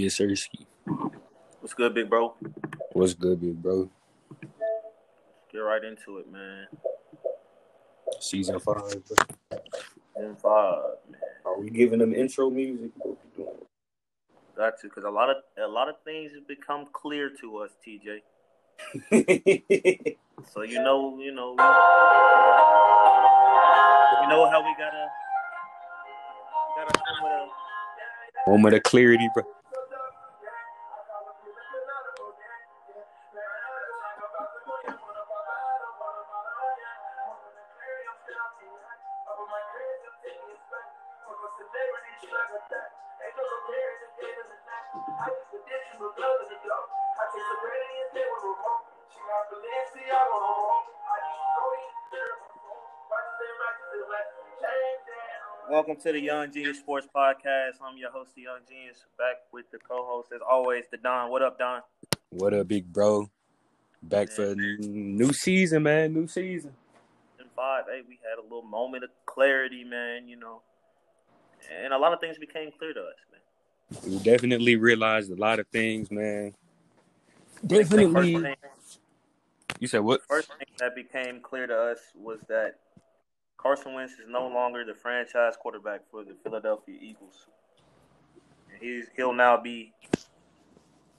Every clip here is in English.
Yes, sir. What's good, big bro? What's good, big bro? Get right into it, man. Season five. Season five, man. Are we giving them intro music? Got to, because a lot of a lot of things have become clear to us, TJ. so you know, you know, you know how we gotta gotta come with a moment of clarity, bro. To the Young Genius Sports Podcast. I'm your host, the Young Genius, back with the co-host as always, the Don. What up, Don? What up, big bro? Back for a new season, man. New season. In five, hey, we had a little moment of clarity, man. You know, and a lot of things became clear to us, man. We definitely realized a lot of things, man. Definitely. Thing, you said what? First thing that became clear to us was that Carson Wentz is no longer the franchise quarterback for the Philadelphia Eagles. He's he'll now be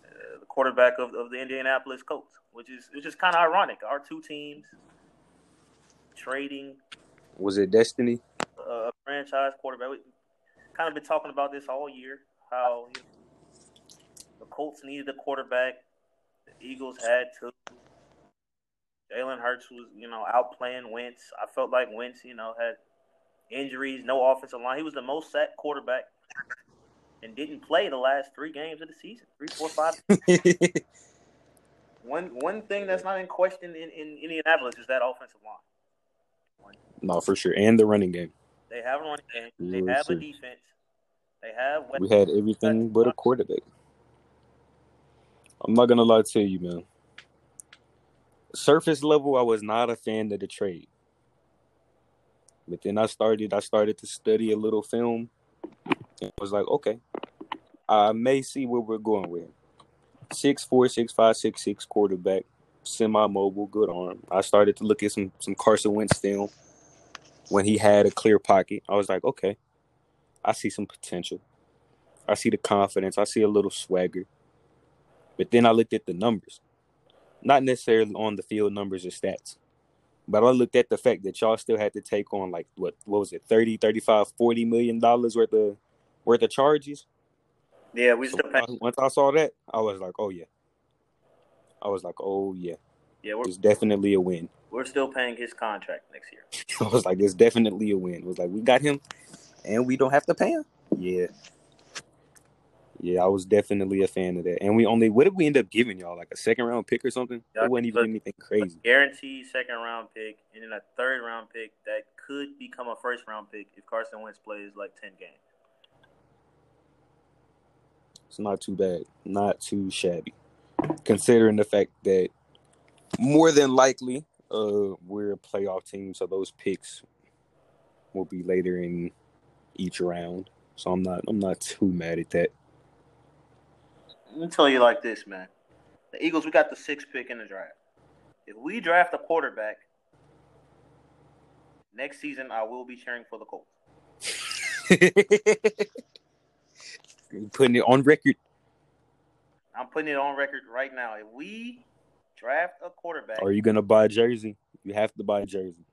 uh, the quarterback of, of the Indianapolis Colts, which is which is kind of ironic. Our two teams trading. Was it destiny? A franchise quarterback. We kind of been talking about this all year. How the Colts needed a quarterback. The Eagles had to Jalen Hurts was, you know, out playing Wentz. I felt like Wentz, you know, had injuries, no offensive line. He was the most sacked quarterback and didn't play the last three games of the season. Three, four, five. one one thing that's not in question in, in Indianapolis is that offensive line. No, for sure. And the running game. They have a running game. They have a defense. They have We had everything but a quarterback. I'm not gonna lie to you, man surface level, I was not a fan of the trade. But then I started I started to study a little film. And I was like, okay, I may see where we're going with. Six four, six five, six six quarterback, semi mobile, good arm. I started to look at some some Carson Wentz film when he had a clear pocket. I was like, okay, I see some potential. I see the confidence. I see a little swagger. But then I looked at the numbers not necessarily on the field numbers or stats. But I looked at the fact that y'all still had to take on like what what was it 30, 35, 40 million dollars worth of worth of charges. Yeah, we so still pay- once I saw that, I was like, oh yeah. I was like, oh yeah. Yeah, it's definitely a win. We're still paying his contract next year. I was like, it's definitely a win. It was like we got him, and we don't have to pay him. Yeah, yeah, I was definitely a fan of that. And we only what did we end up giving y'all? Like a second round pick or something? It wasn't even anything crazy. Guaranteed second round pick and then a third round pick that could become a first round pick if Carson Wentz plays like ten games. It's not too bad. Not too shabby. Considering the fact that more than likely, uh, we're a playoff team, so those picks will be later in each round. So I'm not I'm not too mad at that let me tell you like this, man. The Eagles, we got the sixth pick in the draft. If we draft a quarterback next season, I will be cheering for the Colts. putting it on record. I'm putting it on record right now. If we draft a quarterback, are you gonna buy a jersey? You have to buy a jersey.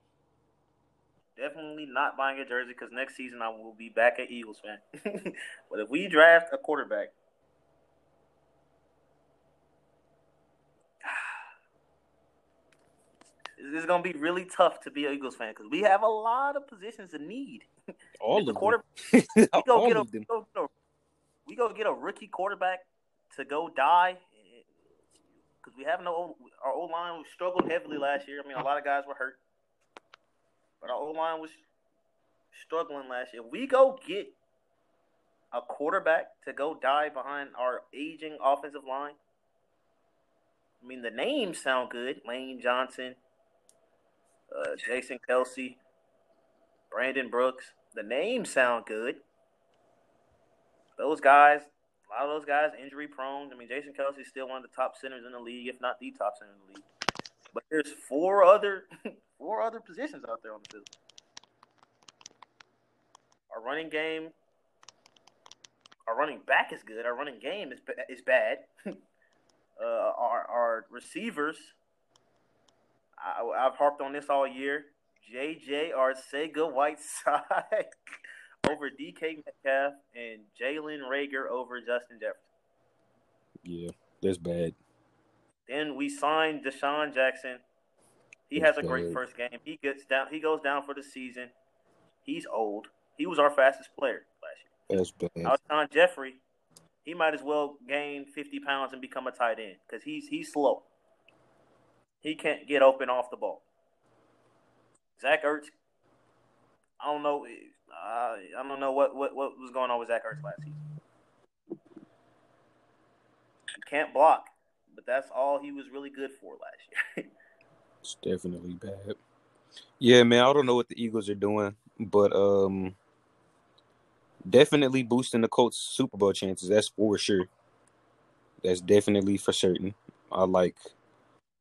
Definitely not buying a jersey because next season I will be back at Eagles fan. but if we draft a quarterback it's going to be really tough to be an Eagles fan because we have a lot of positions in need. All the quarter, we go get a, go, we go get a rookie quarterback to go die because we have no our old line We struggled heavily last year. I mean, a lot of guys were hurt, but our old line was struggling last year. We go get a quarterback to go die behind our aging offensive line. I mean, the names sound good. Lane Johnson, uh, Jason Kelce, Brandon Brooks. The names sound good. Those guys A lot of those guys injury prone. I mean, Jason Kelce is still one of the top centers in the league, if not the top center in the league. But there's four other four other positions out there on the field. Our running game, our running back is good. Our running game is is bad. uh, our our receivers, I, have harped on this all year. JJ Arcega Whiteside over DK Metcalf and Jalen Reagor over Justin Jefferson. Yeah, that's bad. Then we signed DeSean Jackson. He that's has a bad. great first game. He gets down. He goes down for the season. He's old. He was our fastest player last year. That's bad. Alshon Jeffery. he might as well gain fifty pounds and become a tight end because he's he's slow. He can't get open off the ball. Zach Ertz, I don't know. I don't know what, what, what was going on with Zach Ertz last season. Can't block, but that's all he was really good for last year. it's definitely bad. Yeah, man, I don't know what the Eagles are doing, but um, definitely boosting the Colts Super Bowl chances. That's for sure. That's definitely for certain. I like.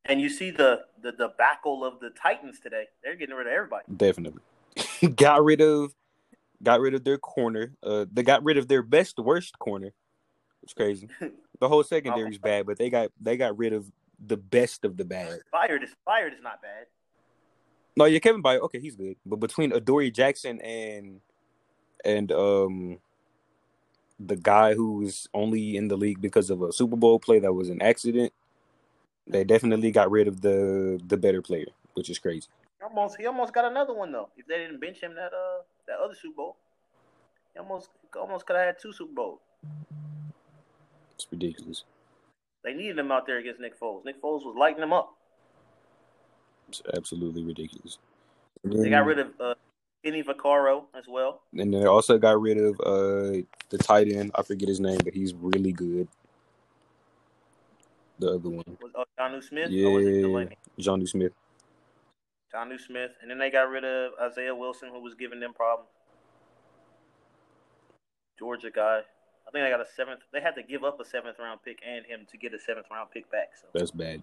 And you see the the debacle of the Titans today. They're getting rid of everybody. Definitely. got rid of got rid of their corner. Uh, they got rid of their best worst corner. It's crazy. The whole secondary is bad, but they got they got rid of the best of the bad. Byard is fired is not bad. No, yeah, Kevin Byard. Okay, he's good. But between Adoree Jackson and and um the guy who's only in the league because of a Super Bowl play that was an accident, they definitely got rid of the the better player, which is crazy. Almost, he almost got another one though. If they didn't bench him that uh that other Super Bowl, he almost almost could have had two Super Bowls. It's ridiculous. They needed him out there against Nick Foles. Nick Foles was lighting them up. It's absolutely ridiculous. Then, they got rid of uh, Kenny Vaccaro as well. And they also got rid of uh, the tight end. I forget his name, but he's really good. The other one. Was uh, Jonnu Smith? Yeah, Jonnu Smith. Jonnu Smith. And then they got rid of Isaiah Wilson, who was giving them problems. Georgia guy. I think they got a seventh. They had to give up a seventh round pick and him to get a seventh round pick back. So that's bad.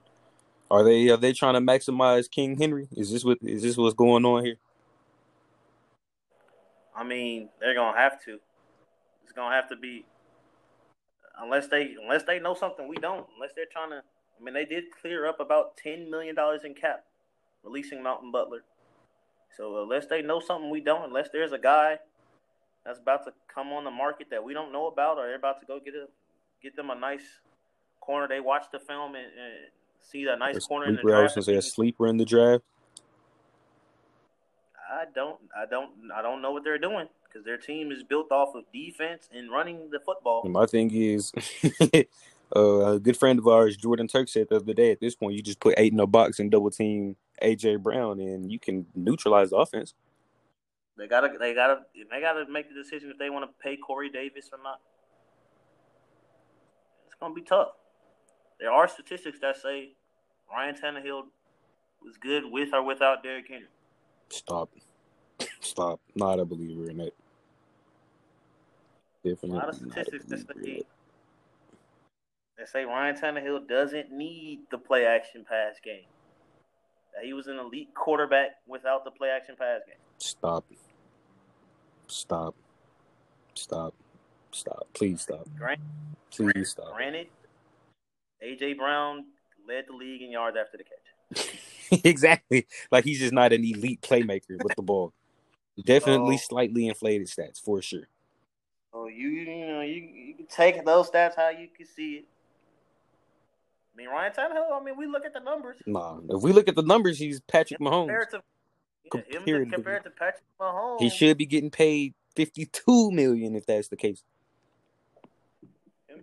Are they are they trying to maximize King Henry? Is this what is this what's going on here? I mean, they're gonna have to. It's gonna have to be unless they unless they know something we don't. Unless they're trying to. I mean, they did clear up about ten million dollars in cap, releasing Malcolm Butler. So unless they know something we don't, unless there's a guy that's about to come on the market that we don't know about, or they're about to go get a get them a nice corner. They watch the film and, and see that nice a corner sleeper, in the draft. I was gonna say a sleeper in the draft. I don't, I don't, I don't know what they're doing because their team is built off of defense and running the football. My thing is, uh, a good friend of ours, Jordan Turk, said the other day. At this point, you just put eight in a box and double team AJ Brown, and you can neutralize the offense. They gotta, they gotta, they gotta make the decision if they want to pay Corey Davis or not. It's gonna be tough. There are statistics that say Ryan Tannehill was good with or without Derrick Henry. Stop. Stop. Not a believer in it. Definitely. A lot of statistics that say, that say Ryan Tannehill doesn't need the play action pass game. That he was an elite quarterback without the play action pass game. Stop. Stop. Stop. Stop. Please stop. Granted, Please stop. Granted, AJ Brown led the league in yards after the catch. exactly. Like he's just not an elite playmaker with the ball. Definitely oh. slightly inflated stats for sure. Oh, you you know you you can take those stats how you can see it. I mean Ryan Tannehill. I mean we look at the numbers. Nah, if we look at the numbers, he's Patrick him Mahomes. Compared to, yeah, compared, compared to Patrick Mahomes, he should be getting paid fifty-two million if that's the case.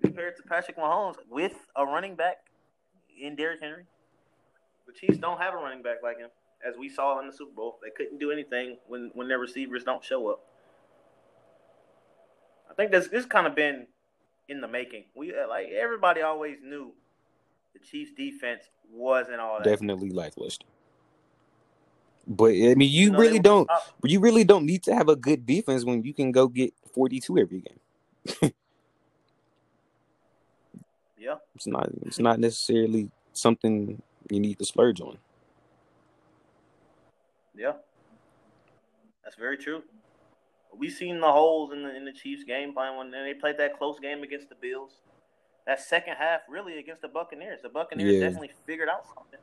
compared to Patrick Mahomes with a running back in Derrick Henry. The Chiefs don't have a running back like him, as we saw in the Super Bowl. They couldn't do anything when when their receivers don't show up. I think this this kind of been in the making. We uh, like everybody always knew the Chiefs defense wasn't all that. Definitely lackluster. But I mean, you, you know, really don't. You really don't need to have a good defense when you can go get forty-two every game. Yeah. It's not. It's not necessarily something you need to splurge on. Yeah. That's very true. We've seen the holes in the in the Chiefs game plan when they played that close game against the Bills. That second half, really against the Buccaneers, the Buccaneers Yeah. definitely figured out something.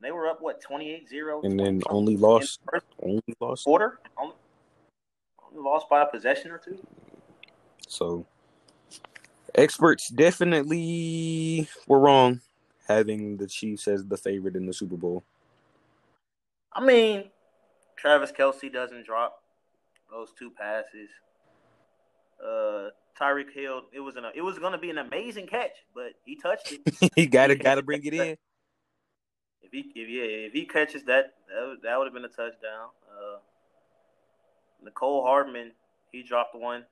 They were up what 28-0 And then only lost. the first Only lost. quarter. Only, only lost by a possession or two. So experts definitely were wrong having the Chiefs as the favorite in the Super Bowl. I mean, Travis Kelce doesn't drop those two passes. Uh, Tyreek Hill, it was an it was going to be an amazing catch, but he touched it. he gotta gotta bring it in. If he if yeah if he catches that that, would- that would have been a touchdown. Uh, Mecole Hardman he dropped one.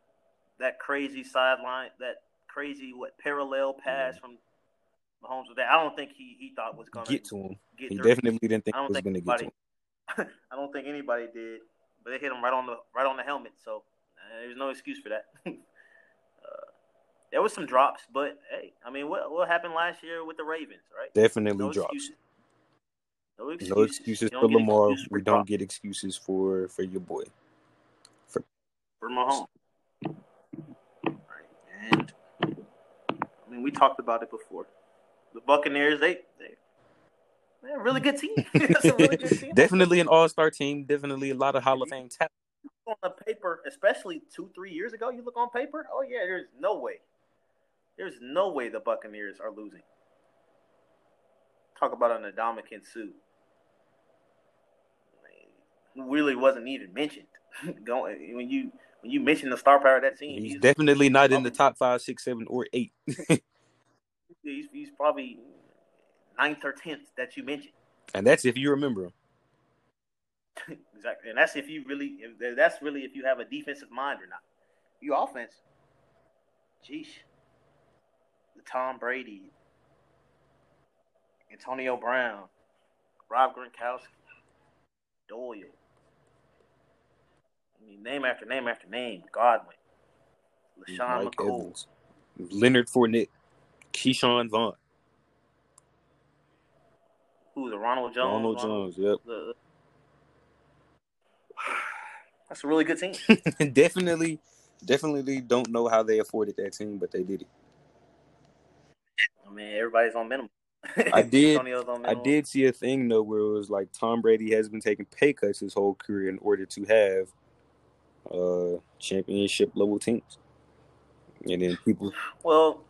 That crazy sideline, that crazy what parallel pass from Mahomes with that. I don't think he, he thought was gonna Get to him. get He through. definitely didn't think I it was think gonna get to him. I don't think anybody did, but they hit him right on the right on the helmet. So uh, there's no excuse for that. uh, there was some drops, but hey, I mean, what what happened last year with the Ravens, right? Definitely No drops. excuses. No excuses. No excuses for Lamar. excuses We don't get excuses for for your boy. for Mahomes. Right. And I mean, we talked about it before. The Buccaneers, they they a really good team. Really good team. definitely an all star team. Definitely a lot of Hall of Fame talent. on the paper, especially two, three years ago, you look on paper, oh yeah, there's no way. There's no way the Buccaneers are losing. Talk about an Ndamukong Suh. Who really wasn't even mentioned. Going when you when you mention the star power of that team, He's he's, definitely not in the top five, six, seven, or eight. he's, he's probably ninth or tenth that you mentioned. And that's if you remember them. exactly, and that's if you really, if, that's really if you have a defensive mind or not. You offense, jeez, the Tom Brady, Antonio Brown, Rob Gronkowski, Doyle. I mean, name after name after name. Godwin, LeSean Mike McCoy. Evans, Leonard Fournette, Ke'Shawn Vaughn, Who the Ronald Jones? Ronald Jones. Yep. the- that's a really good team. definitely, definitely don't know how they afforded that team, but they did it. I mean, everybody's on minimum. I did- I did see a thing though where it was like Tom Brady has been taking pay cuts his whole career in order to have uh championship level teams. And then people Well,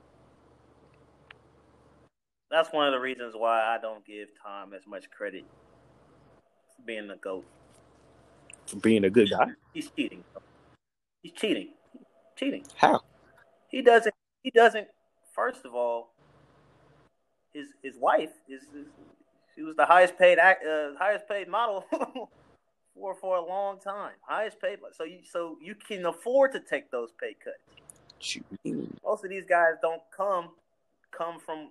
that's one of the reasons why I don't give Tom as much credit for being a GOAT. for being a good guy. He's cheating. He's cheating. Cheating. How? He doesn't. He doesn't. First of all, his his wife is, is she was the highest paid act, uh, highest paid model for for a long time. Highest paid. So you so you can afford to take those pay cuts. Most of these guys don't come come from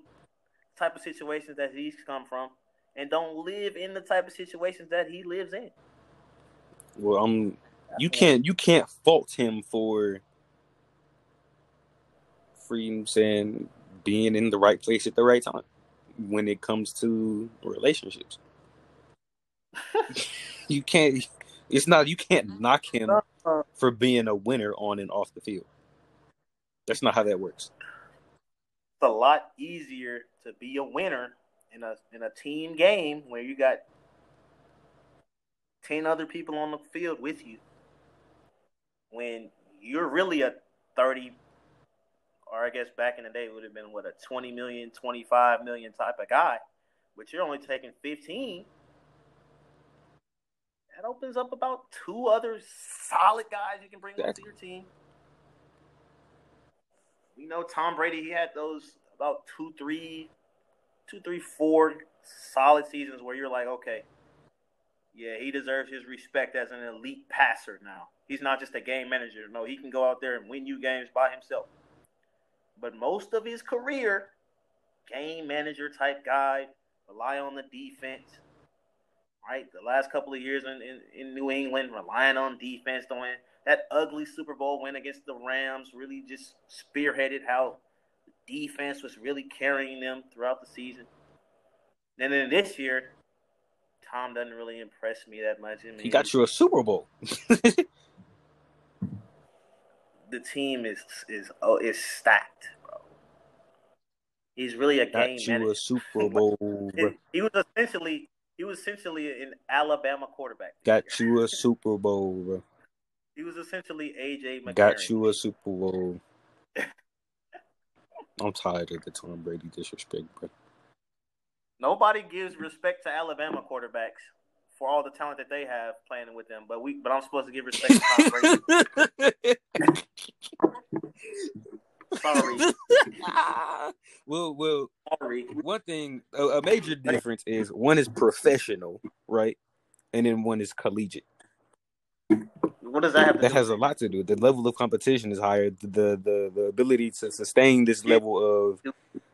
type of situations that he's come from and don't live in the type of situations that he lives in. Well, I'm you can't you can't fault him for for you know what I'm saying being in the right place at the right time when it comes to relationships. you can't it's not you can't knock him Uh, for being a winner on and off the field. That's not how that works. A lot easier to be a winner in a in a team game where you got ten other people on the field with you when you're really a thirty or I guess back in the day it would have been what a 20 million, 25 million type of guy, but you're only taking 15. That opens up about two other solid guys you can bring up to your team. We know Tom Brady, he had those about two, three, two, three, four solid seasons where you're like, okay, yeah, he deserves his respect as an elite passer now. He's not just a game manager. No, he can go out there and win you games by himself. But most of his career, game manager type guy, rely on the defense. Right? The last couple of years in, in, in New England, relying on defense to win. That ugly Super Bowl win against the Rams really just spearheaded how the defense was really carrying them throughout the season. And then this year, Tom doesn't really impress me that much. I mean, he got you a Super Bowl. the team is is oh is stacked, bro. He's really a got game you manager. a Super Bowl. he was essentially he was essentially an Alabama quarterback. Got you a Super Bowl. Bro. He was essentially AJ McCarron. Got you a Super Bowl. I'm tired of the Tom Brady disrespect, bro. Nobody gives respect to Alabama quarterbacks for all the talent that they have playing with them, but we but I'm supposed to give respect to Tom Brady. Sorry, well, well, sorry. one thing, a, a major difference is one is professional, right, and then one is collegiate. What does that have to That has a lot to do. The level of competition is higher. The the the ability to sustain this level of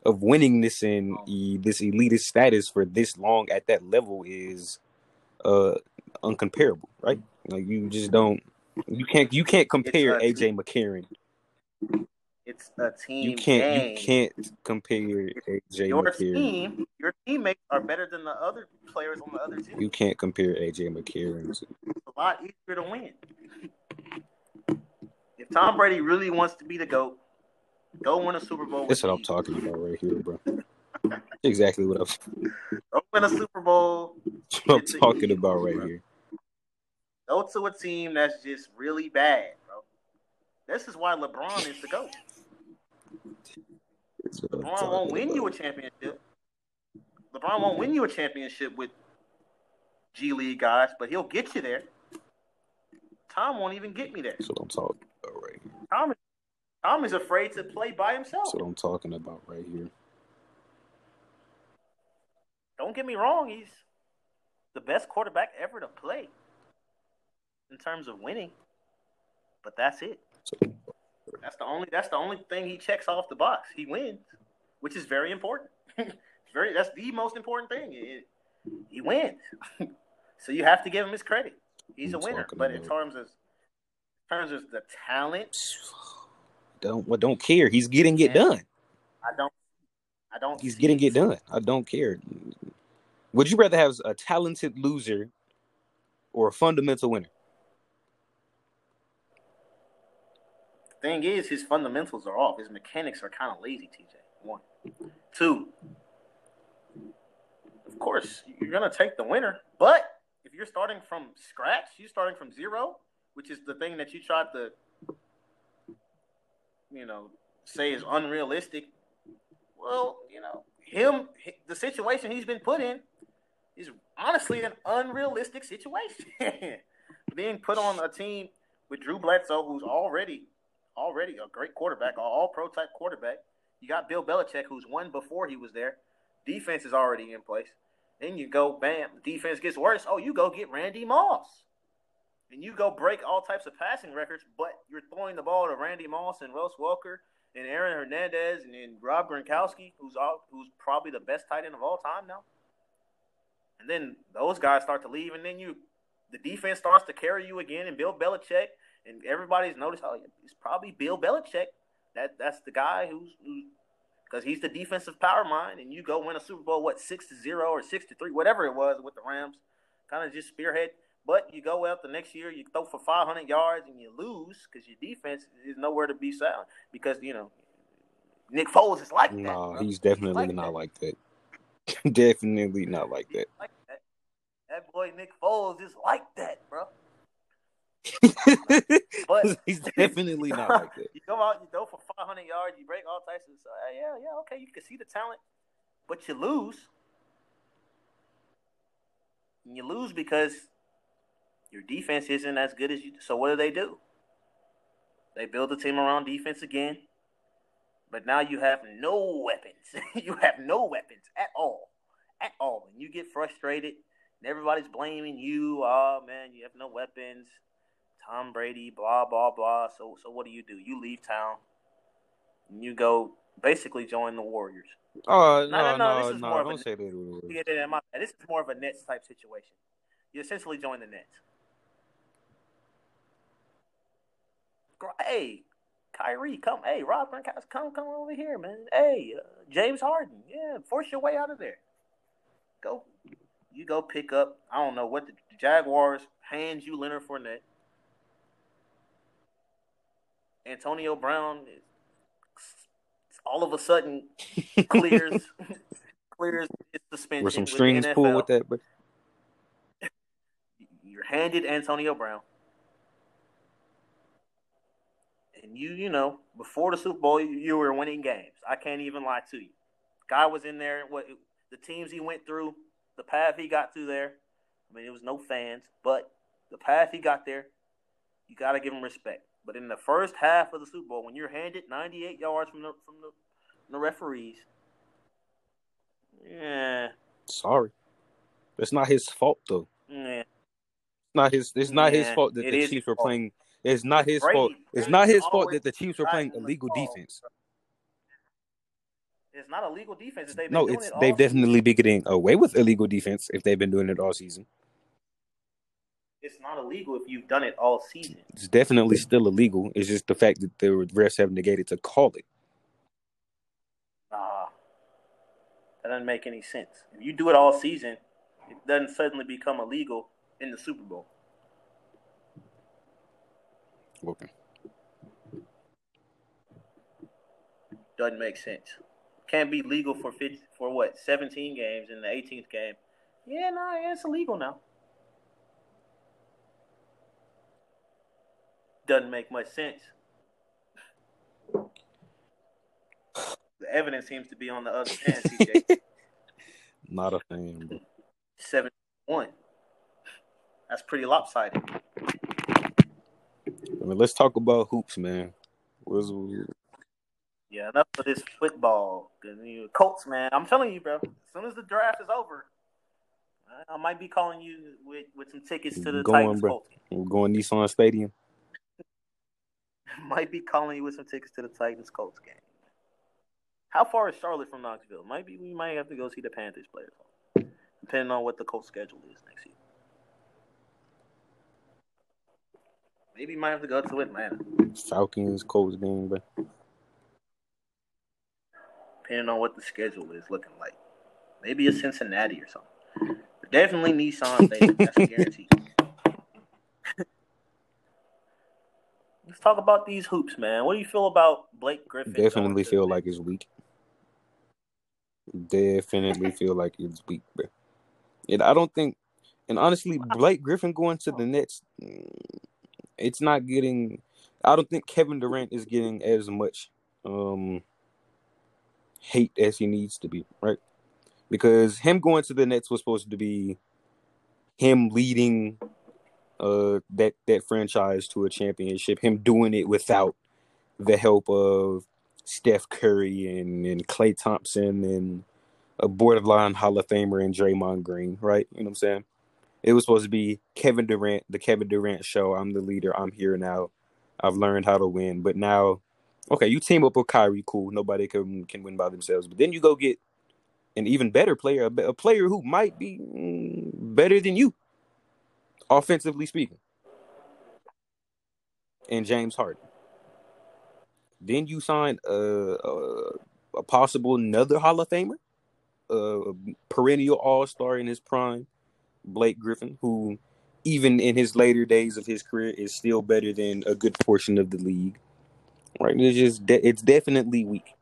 of winningness and e, this elitist status for this long at that level is uh uncomparable, right? Like you just don't you can't you can't compare AJ McCarron. It's a team. You can't game. you can't compare AJ Your McCarron. team, your teammates are better than the other players on the other team. You can't compare AJ McCarron. To, It's a lot easier to win. If Tom Brady really wants to be the GOAT, go win a Super Bowl. that's what I'm talking about right here, bro. exactly what I'm, Go win a Super Bowl. what I'm talking about right bro. here. Go to a team that's just really bad, bro. This is why LeBron is the GOAT. That's what I'm LeBron won't win about. you a championship. LeBron won't win you a championship with G League guys, but he'll get you there. Tom won't even get me there. That's what I'm talking about right here. Tom, Tom is afraid to play by himself. That's what I'm talking about right here. Don't get me wrong, he's the best quarterback ever to play in terms of winning. But that's it. So, That's the only that's the only thing he checks off the box. He wins, which is very important. Very that's the most important thing. It- he wins. so you have to give him his credit. He's a I'm winner. But in terms of in terms of the talent, don't well, don't care. He's getting it done. I don't I don't He's getting it done. I don't care. Would you rather have a talented loser or a fundamental winner? Thing is, his fundamentals are off. His mechanics are kind of lazy. TJ. One, two. Of course, you're gonna take the winner, but if you're starting from scratch, you're starting from zero, which is the thing that you tried to, you know, say is unrealistic. Well, you know, him, the situation he's been put in is honestly an unrealistic situation. Being put on a team with Drew Bledsoe, who's already already a great quarterback, all pro type quarterback. You got Bill Belichick, who's won before he was there. Defense is already in place. Then you go, bam, defense gets worse. Oh, you go get Randy Moss. And you go break all types of passing records, but you're throwing the ball to Randy Moss and Wes Welker and Aaron Hernandez and, and Rob Gronkowski, who's all, who's probably the best tight end of all time now. And then those guys start to leave, and then you the defense starts to carry you again, and Bill Belichick and everybody's noticed. how it's probably Bill Belichick. That that's the guy who's because he's the defensive power mind, and you go win a Super Bowl what six to zero or six to three, whatever it was with the Rams, kind of just spearhead. But you go out the next year, you throw for 500 yards, and you lose because your defense is nowhere to be found. Because you know Nick Foles is like that. No, he's definitely like not that. like that. definitely not like that. Like that. That boy Nick Foles is like that, bro. But he's definitely not like that. you go out, you throw for 500 yards, you break all types of. Uh, yeah, yeah, okay, you can see the talent, but you lose. And you lose because your defense isn't as good as you. So what do they do? They build a team around defense again, but now you have no weapons. you have no weapons at all, at all, and you get frustrated. And everybody's blaming you. Oh man, you have no weapons. Tom Brady, blah blah blah. So so what do you do? You leave town. And you go basically join the Warriors. Oh No, no, no, no, this is no! more of Don't a- say that. Yeah, my. This is more of a Nets type situation. You essentially join the Nets. Hey, Kyrie, come, hey, Rob Gronkowski, come, come over here, man. Hey, uh, James Harden, yeah, force your way out of there. Go, you go pick up. I don't know what the Jaguars hands you Leonard Fournette. Antonio Brown is all of a sudden clears clears his suspension with some strings pulled with that, but you're handed Antonio Brown. And you, you know, before the Super Bowl, you were winning games. I can't even lie to you. Guy was in there. What the teams he went through, the path he got through there. I mean, it was no fans, but the path he got there, you got to give him respect. But in the first half of the Super Bowl, when you're handed 98 yards from the from the, from the referees, yeah. Sorry, it's not his fault though. Yeah. It's not his. It's not yeah, his fault that the Chiefs were playing. It's not his Brady, fault. It's not his fault that the Chiefs were playing illegal defense. It's not illegal defense. They've no, it's it they've definitely been getting away with illegal defense if they've been doing it all season it's not illegal if you've done it all season. It's definitely still illegal. It's just the fact that the refs have negated to call it. Nah, that doesn't make any sense. If you do it all season, it doesn't suddenly become illegal in the Super Bowl. Okay. Doesn't make sense. Can't be legal for 50, for what? 17 games in the 18th game. Yeah, no, nah, it's illegal now. Doesn't make much sense. The evidence seems to be on the other hand, CJ. Not a thing. Seven one. That's pretty lopsided. I mean, let's talk about hoops, man. Where's yeah, enough of this football. Colts, man. I'm telling you, bro. As soon as the draft is over, I might be calling you with, with some tickets to the going, Titans. Bro. We're going Nissan Stadium. might be calling you with some tickets to the Titans Colts game. How far is Charlotte from Knoxville? Might be we might have to go see the Panthers players, depending on what the Colts schedule is next year. Maybe might have to go to Atlanta. Falcons Colts game, but depending on what the schedule is looking like, maybe a Cincinnati or something. But definitely Nissan Stadium. That's a guarantee. Let's talk about these hoops, man. What do you feel about Blake Griffin? Definitely feel like it's weak. Definitely feel like it's weak, bro. And I don't think, and honestly, Blake Griffin going to the Nets, it's not getting. I don't think Kevin Durant is getting as much um hate as he needs to be, right? Because him going to the Nets was supposed to be him leading uh that that franchise to a championship. Him doing it without the help of Steph Curry and and Klay Thompson and a borderline Hall of Famer and Draymond Green, right? You know what I'm saying? It was supposed to be Kevin Durant, the Kevin Durant show. I'm the leader. I'm here now. I've learned how to win. But now, okay, you team up with Kyrie, cool. Nobody can can win by themselves. But then you go get an even better player, a, a player who might be mm, better than you offensively speaking, and James Harden. Then you sign a, a, a possible another Hall of Famer, a perennial All Star in his prime, Blake Griffin, who even in his later days of his career is still better than a good portion of the league. Right? It's just de- it's definitely weak.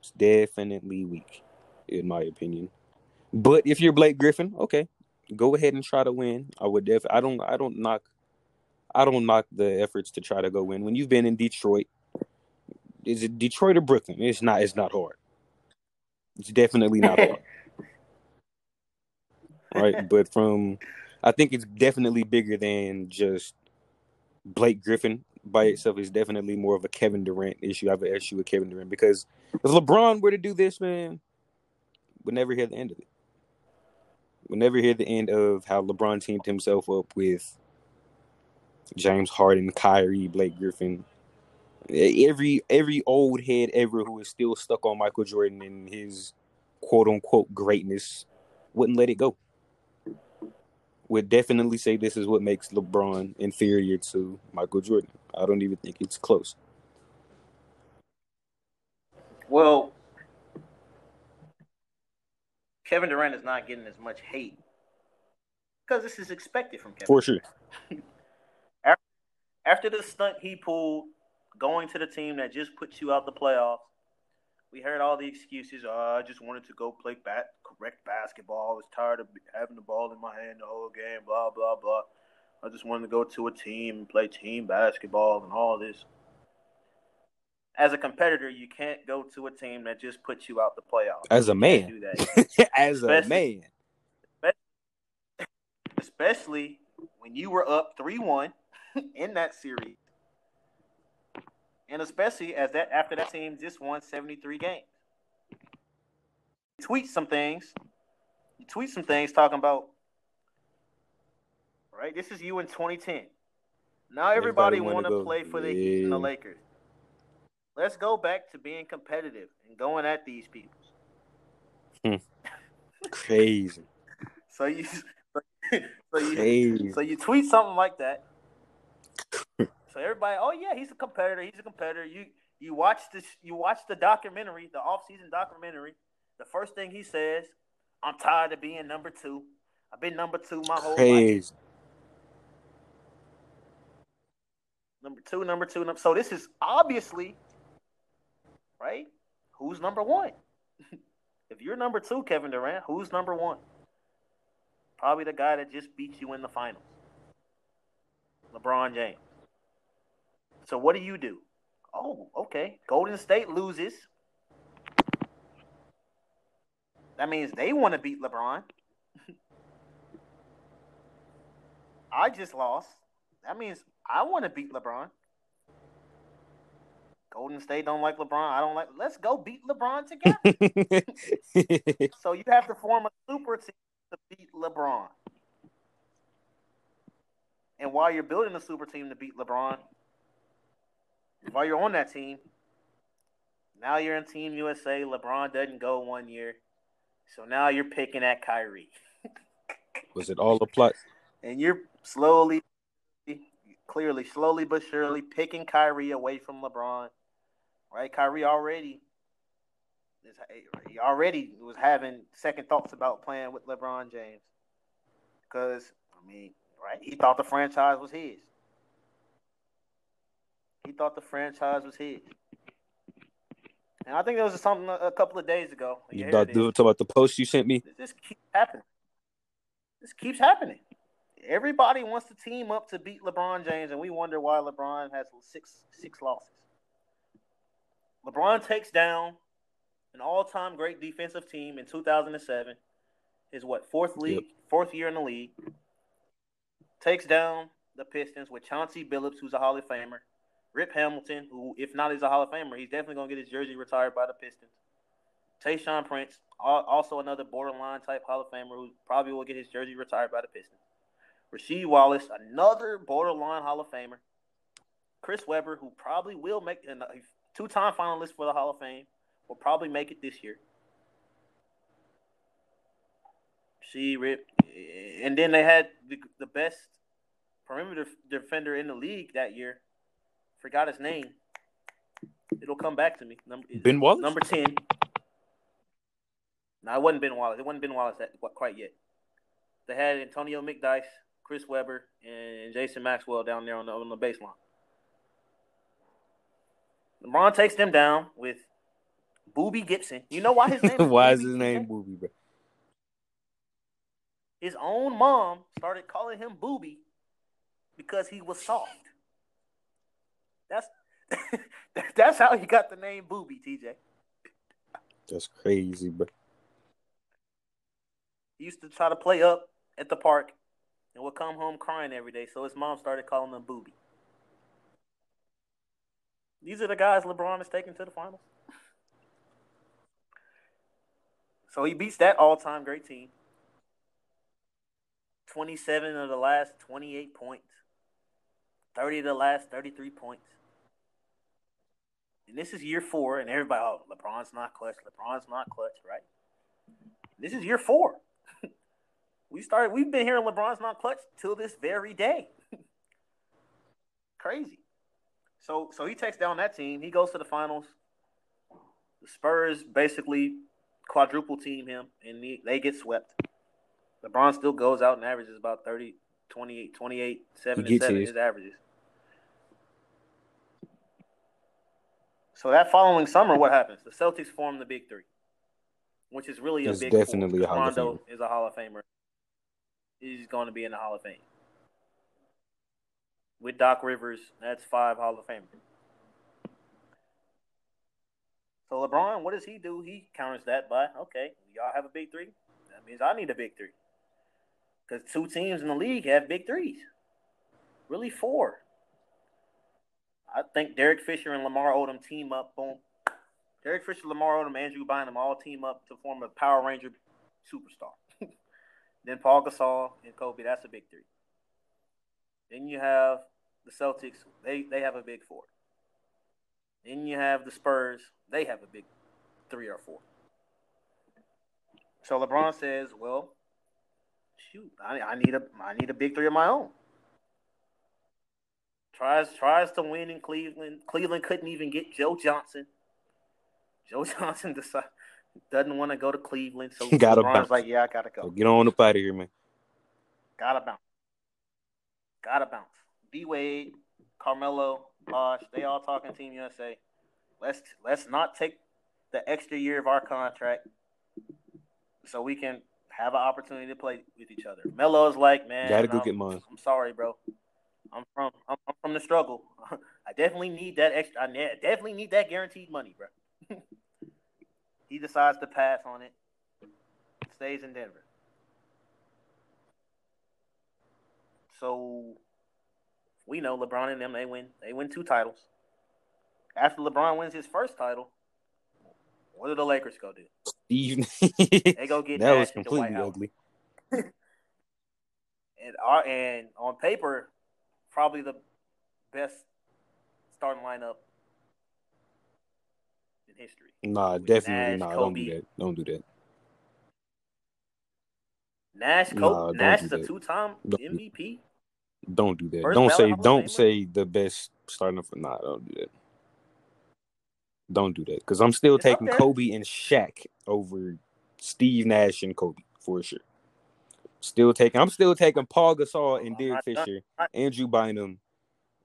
It's definitely weak, in my opinion. But if you're Blake Griffin, okay, go ahead and try to win. I would def I don't I don't knock I don't knock the efforts to try to go win. When you've been in Detroit, is it Detroit or Brooklyn? It's not it's not hard. It's definitely not hard. right? But from I think it's definitely bigger than just Blake Griffin by itself is definitely more of a Kevin Durant issue. I have an issue with Kevin Durant because if LeBron were to do this, man, would never hear the end of it. We'll never hear the end of how LeBron teamed himself up with James Harden, Kyrie, Blake Griffin. Every every old head ever who is still stuck on Michael Jordan and his quote unquote greatness wouldn't let it go. Would definitely say this is what makes LeBron inferior to Michael Jordan. I don't even think it's close. Well, Kevin Durant is not getting as much hate because this is expected from Kevin. For sure. after, after the stunt he pulled, going to the team that just put you out the playoffs, we heard all the excuses. Oh, I just wanted to go play bat, correct basketball. I was tired of having the ball in my hand the whole game. Blah blah blah. I just wanted to go to a team and play team basketball and all this. As a competitor, you can't go to a team that just puts you out the playoffs. As a man, do that. As a man, especially when you were up three one in that series and especially as that after that team just won 73 games. You tweet some things. You tweet some things talking about right. This is you in 2010. Now everybody, everybody want to play for the yeah. Heat and the Lakers. Let's go back to being competitive and going at these people. Hmm. Crazy. so you, so you, Crazy. so you tweet something like that. So everybody, oh yeah, he's a competitor. He's a competitor. You you watch this. You watch the documentary, the off-season documentary. The first thing he says, "I'm tired of being number two. I've been number two my whole Crazy. life." Number two, number two, number. So this is obviously right. Who's number one? if you're number two, Kevin Durant, who's number one? Probably the guy that just beat you in the finals. LeBron James. So what do you do? Oh, okay. Golden State loses. That means they want to beat LeBron. I just lost. That means I want to beat LeBron. Golden State don't like LeBron. I don't like. Let's go beat LeBron together. so you have to form a super team to beat LeBron. And while you're building a super team to beat LeBron, while you're on that team, now you're in Team USA. LeBron doesn't go one year, so now you're picking at Kyrie. Was it all a plot? And you're slowly, clearly, slowly but surely picking Kyrie away from LeBron. Right? Kyrie already he already was having second thoughts about playing with LeBron James because I mean, right? He thought the franchise was his. He thought the franchise was his. And I think there was something a couple of days ago. You to talk about the post you sent me? This keeps happening. This keeps happening. Everybody wants to team up to beat LeBron James, and we wonder why LeBron has six six losses. LeBron takes down an all-time great defensive team in 2007. His what fourth league, yep. fourth year in the league. Takes down the Pistons with Chauncey Billups, who's a Hall of Famer. Rip Hamilton, who, if not, is a Hall of Famer, he's definitely going to get his jersey retired by the Pistons. Tayshaun Prince, also another borderline type Hall of Famer who probably will get his jersey retired by the Pistons. Rasheed Wallace, another borderline Hall of Famer. Chris Webber, who probably will make a two time finalist for the Hall of Fame, will probably make it this year. See, Rip. And then they had the, the best perimeter defender in the league that year, Forgot his name. It'll come back to me. Number, ben Wallace? Number 10. No, it wasn't Ben Wallace. It wasn't Ben Wallace that, quite yet. They had Antonio McDyess, Chris Webber, and Jason Maxiell down there on the, on the baseline. LeBron takes them down with Boobie Gibson. You know why his name? why is his name Boobie, bro? His own mom started calling him Boobie because he was soft. That's that's how he got the name Boobie, TJ. That's crazy, bro. He used to try to play up at the park and would come home crying every day, so his mom started calling him Boobie. These are the guys LeBron is taking to the finals. So he beats that all time great team. 27 of the last 28 points, 30 of the last 33 points. And this is year four, and everybody, oh, LeBron's not clutch. LeBron's not clutch, right? This is year four. we started. We've been hearing LeBron's not clutch till this very day. Crazy. So, so he takes down that team. He goes to the finals. The Spurs basically quadruple team him, and they get swept. LeBron still goes out and averages about 30, 28, 28, 7 and 7 his. his averages. So that following summer, what happens? The Celtics form the Big Three, which is really a it's big. Definitely four. a Hall Rondo of Famer. is a Hall of Famer. He's going to be in the Hall of Fame. With Doc Rivers, that's five Hall of Famers. So LeBron, what does he do? He counters that by okay, y'all have a big three. That means I need a big three. Because two teams in the league have big threes. Really four. I think Derek Fisher and Lamar Odom team up. Boom. Derek Fisher, Lamar Odom, Andrew Bynum all team up to form a Power Ranger superstar. then Paul Gasol and Kobe. That's a big three. Then you have the Celtics. They they have a big four. Then you have the Spurs. They have a big three or four. So LeBron says, "Well, shoot, I, I need a I need a big three of my own." Tries tries to win in Cleveland. Cleveland couldn't even get Joe Johnson. Joe Johnson decide, doesn't want to go to Cleveland, so gotta LeBron's bounce. like, "Yeah, I gotta go. Get on up out of here, man. Gotta bounce. Gotta bounce." D Wade, Carmelo, Bosh, they all talking Team USA. Let's let's not take the extra year of our contract so we can have an opportunity to play with each other. Melo's like, man, gotta go I'm, get mine. I'm sorry, bro. I'm from I'm, I'm from the struggle. I definitely need that extra. I definitely need that guaranteed money, bro. he decides to pass on it. Stays in Denver. So we know LeBron and them they win they win two titles. After LeBron wins his first title, what do the Lakers go do? Steve, they go get that was completely ugly. and our, and on paper, probably the best starting lineup in history. Nah, definitely Nash, nah. Kobe. Don't do that. Don't do that. Nash, Kobe, nah, Nash is a two-time MVP. Don't do that. do don't say don't say the best starting for nah, don't do that. Don't do that. Because I'm still it's taking Kobe and Shaq over Steve Nash and Kobe for sure. Still taking I'm still taking Paul Gasol and Derek Fisher, Andrew Bynum,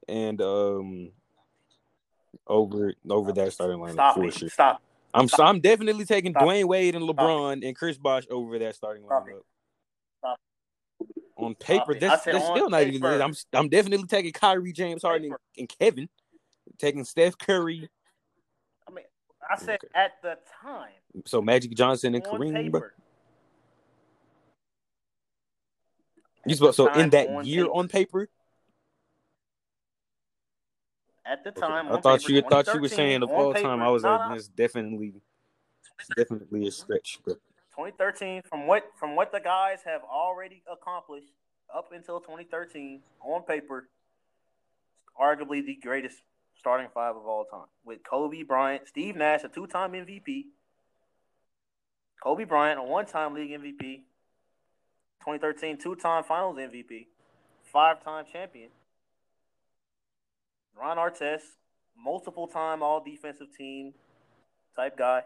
and um over over that starting lineup Stop for sure. Stop. I'm Stop. I'm definitely taking Stop. Dwyane Wade and LeBron and Chris Bosh over that starting lineup on paper, that's, that's still not paper. even. I'm I'm definitely taking Kyrie, James Harden, and, and, Kevin. Taking Steph Curry. I mean, I said okay. at the time. So Magic Johnson and Kareem. Bro. You supposed, so in that on year paper. on paper. At the time, okay. I thought you thought you were saying of all time. I was like, this definitely, definitely a stretch. But 2013, from what from what the guys have already accomplished up until 2013 on paper, arguably the greatest starting five of all time. With Kobe Bryant, Steve Nash, a two-time MVP, Kobe Bryant, a one-time league MVP, 2013 two-time Finals MVP, five-time champion, Ron Artest, multiple-time All-Defensive Team type guy,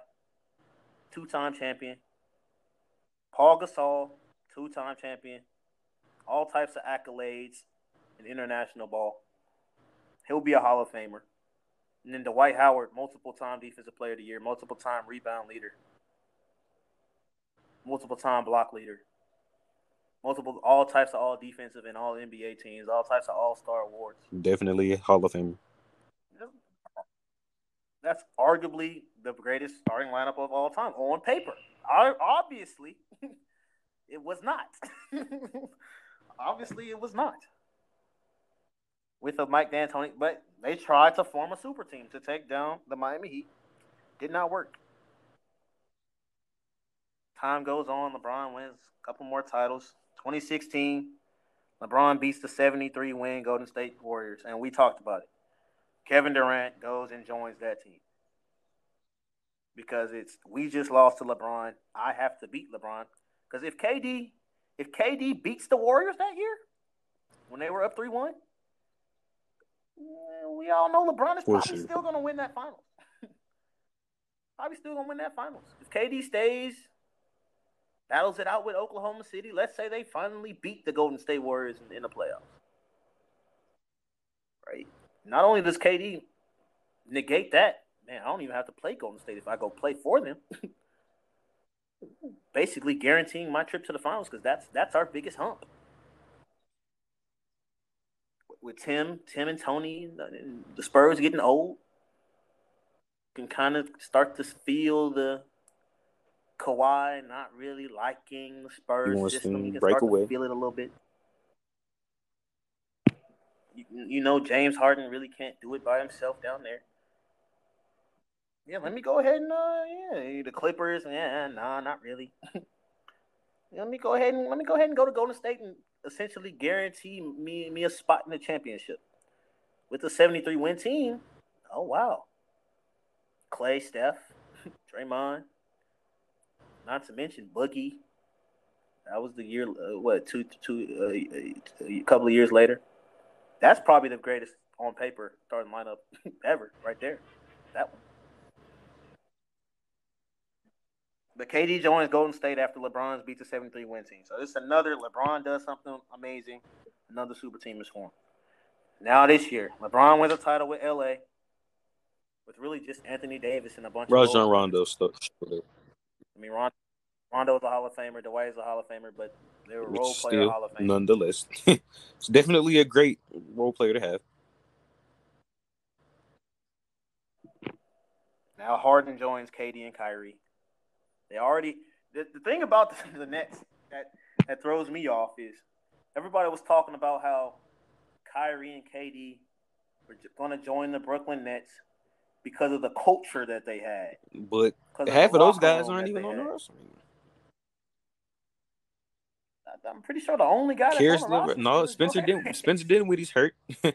two-time champion. Paul Gasol, two time champion, all types of accolades in international ball. He'll be a Hall of Famer. And then Dwight Howard, multiple time defensive player of the year, multiple time rebound leader, multiple time block leader, multiple all types of all defensive and all NBA teams, all types of all star awards. Definitely Hall of Famer. That's arguably the greatest starting lineup of all time on paper. Obviously, it was not. Obviously, it was not. With a Mike D'Antoni, but they tried to form a super team to take down the Miami Heat. Did not work. Time goes on. LeBron wins a couple more titles. 2016, LeBron beats the 73 win Golden State Warriors, and we talked about it. Kevin Durant goes and joins that team because it's we just lost to LeBron. I have to beat LeBron because if KD if KD beats the Warriors that year when they were up three one, eh, we all know LeBron is probably still going to win that finals. probably still gonna win that finals. If KD stays, battles it out with Oklahoma City. Let's say they finally beat the Golden State Warriors in, in the playoffs. Right. Not only does KD negate that, man, I don't even have to play Golden State if I go play for them. Basically guaranteeing my trip to the finals because that's that's our biggest hump. With Tim, Tim and Tony, the Spurs getting old, can kind of start to feel the Kawhi not really liking the Spurs system. You can break start away. to feel it a little bit. You, you know, James Harden really can't do it by himself down there. Yeah, let me go ahead and uh, yeah, the Clippers. Yeah, nah, not really. let me go ahead and let me go ahead and go to Golden State and essentially guarantee me me a spot in the championship with a seventy three win team. Oh wow, Clay, Steph, Draymond, not to mention Boogie. That was the year. Uh, what two two uh, a couple of years later. That's probably the greatest on paper starting lineup ever, right there. That one. But KD joins Golden State after LeBron's beat the 73 win team. So this is another LeBron does something amazing. Another super team is formed. Now this year, LeBron wins a title with LA with really just Anthony Davis and a bunch of. Rajon of Rondo stuff. I mean, Rondo, Rondo's a Hall of Famer. Dwight is a Hall of Famer, but they were role player still, Hall of Famer. Nonetheless, it's definitely a great role player to have. Now Harden joins KD and Kyrie. They already the, the thing about the, the Nets that that throws me off is everybody was talking about how Kyrie and KD were going to join the Brooklyn Nets because of the culture that they had. But half of those guys aren't even on the roster. I'm pretty sure the only guy Cares that's no Spencer didn't. Spencer Dinwiddie's hurt. oh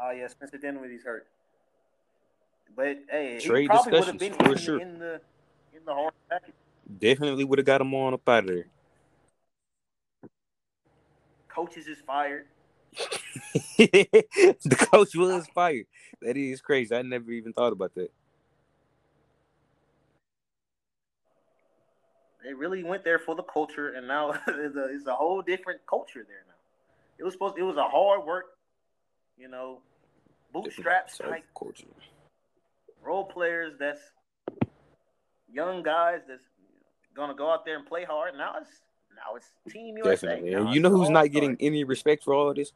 yeah, Spencer Dinwiddie's hurt. But hey, Trade he probably would have been for in, sure. in the in the whole package. Definitely would have got him on up out of there. Coaches is fired. the coach was fired. That is crazy. I never even thought about that. They really went there for the culture, and now it's, a, it's a whole different culture there now. It was supposed. It was a hard work, you know, bootstraps type culture. Role players that's young guys that's gonna go out there and play hard. Now it's now it's Team USA. Definitely. And you know who's not getting any respect for all of this?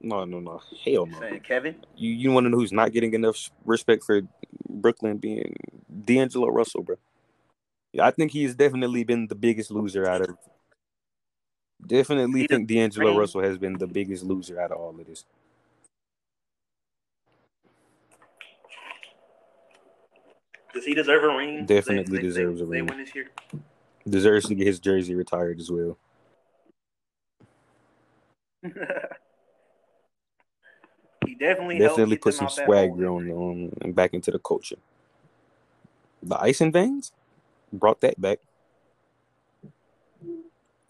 No, no, no. Hell no. Saying Kevin? You you want to know who's not getting enough respect for Brooklyn being D'Angelo Russell, bro? Yeah, I think he's definitely been the biggest loser out of. Definitely he think D'Angelo Russell has been the biggest loser out of all of this. Does he deserve a ring? Definitely they, deserves they, a ring. They win this year. Deserves to get his jersey retired as well. he definitely definitely put some swagger on, on um, and back into the culture. The ice and veins brought that back.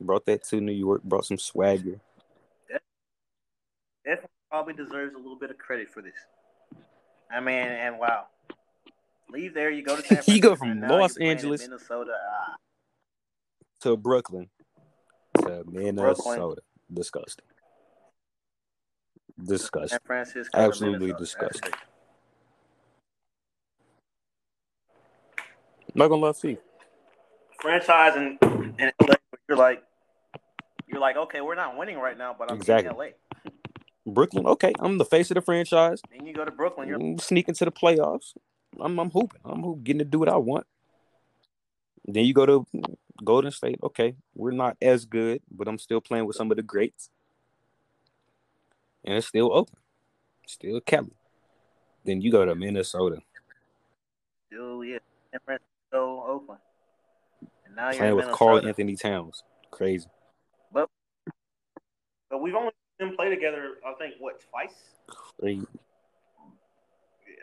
Brought that to New York. Brought some swagger. Definitely probably deserves a little bit of credit for this. I mean, and wow, Leave there, you go to San Francisco. you go from Los Angeles, Minnesota, ah. to Brooklyn, to Minnesota. Brooklyn. Disgusting. Disgusting. Absolutely disgusting. Not gonna lie to you. Franchise and, and LA, you're like, you're like, okay, we're not winning right now, but I'm exactly. in LA. Brooklyn, okay, I'm the face of the franchise. Then you go to Brooklyn, you're sneaking to the playoffs. I'm I'm hooping. I'm hooping, getting to do what I want. Then you go to Golden State. Okay, we're not as good, but I'm still playing with some of the greats, and it's still open, still Kelly. Then you go to Minnesota. Still, yeah, San Francisco, Oakland, and now you're playing with Karl-Anthony Towns. Crazy. But but we've only them play together. I think what twice. Three.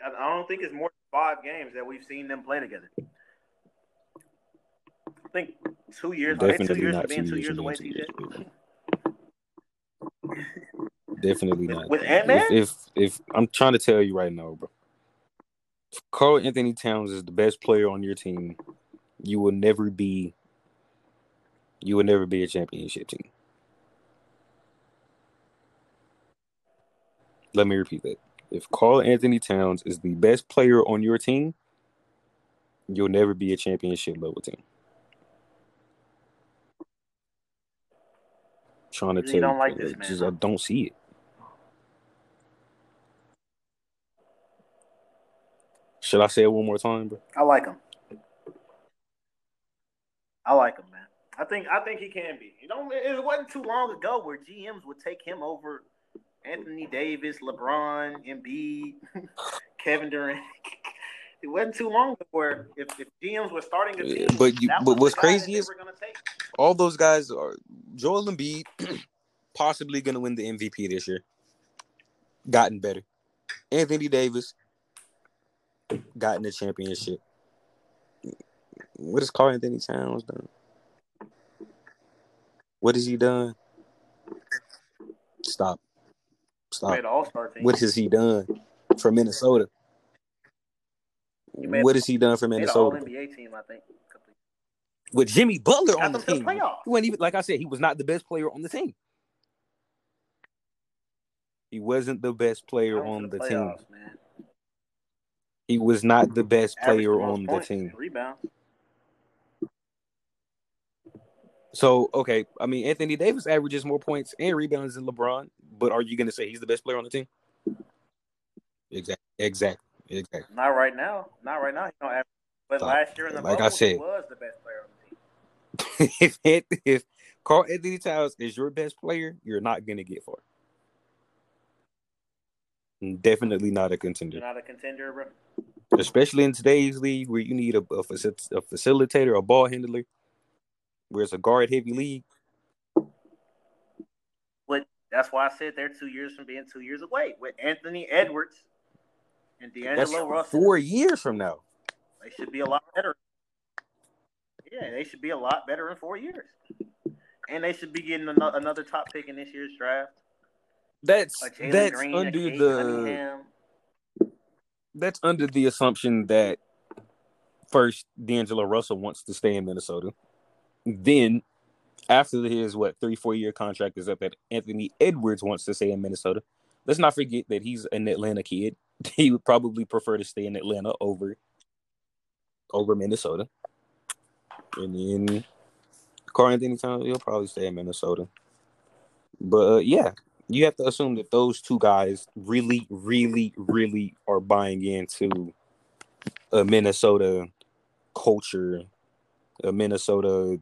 I don't think it's more than five games that we've seen them play together. I think two years. Definitely two years not two years, two years away. TJ. Definitely not. With Ant Man? If, if if I'm trying to tell you right now, bro. If Karl Anthony Towns is the best player on your team, you will never be you will never be a championship team. Let me repeat that. If Karl Anthony Towns is the best player on your team, you'll never be a championship level team. trying to Really tell don't you, like this man, just? I don't see it. Should I say it one more time, bro? I like him. I like him, man. I think I think he can be. You know, it wasn't too long ago where GMs would take him over Anthony Davis, LeBron, Embiid, Kevin Durant. It wasn't too long before if, if GMs were starting a team, But you, but was what's the guy that crazy is were gonna take. all those guys are Joel Embiid, possibly going to win the MVP this year. Gotten better. Anthony Davis, gotten the championship. What is Karl Anthony Towns done? What has he done? Stop. Stop. Made All Star team. What has he done for Minnesota? What has he done for Made an Minnesota? NBA team, I think. With Jimmy Butler on the team. playoffs. He wasn't even like I said, he was not the best player on the team. He wasn't the best player on the the team. man. He was not the best player on the team. Rebounds. So okay, I mean Anthony Davis averages more points and rebounds than LeBron, but are you going to say he's the best player on the team? Exactly, exactly, exactly. Not right now. Not right now. He don't average. But last year in the Like I bubble, he said. was the best player on the team. if if Karl Anthony Towns is your best player, you're not going to get far. Definitely not a contender. You're not a contender, bro. especially in today's league where you need a, a, faci- a facilitator, a ball handler, where it's a guard heavy league. But that's why I said they're two years from being two years away with Anthony Edwards and That's D'Angelo Russell. four years from now. They should be a lot better. Yeah, they should be a lot better in four years. And they should be getting ano- another top pick in this year's draft. That's that's Green, under Cade the Cunningham. that's under the assumption that first D'Angelo Russell wants to stay in Minnesota. Then after his what three four year contract is up, that Anthony Edwards wants to stay in Minnesota. Let's not forget that he's an Atlanta kid. He would probably prefer to stay in Atlanta over over Minnesota. And then Karl Anthony Towns, he'll probably stay in Minnesota. But uh, yeah, you have to assume that those two guys really, really, really are buying into a Minnesota culture, a Minnesota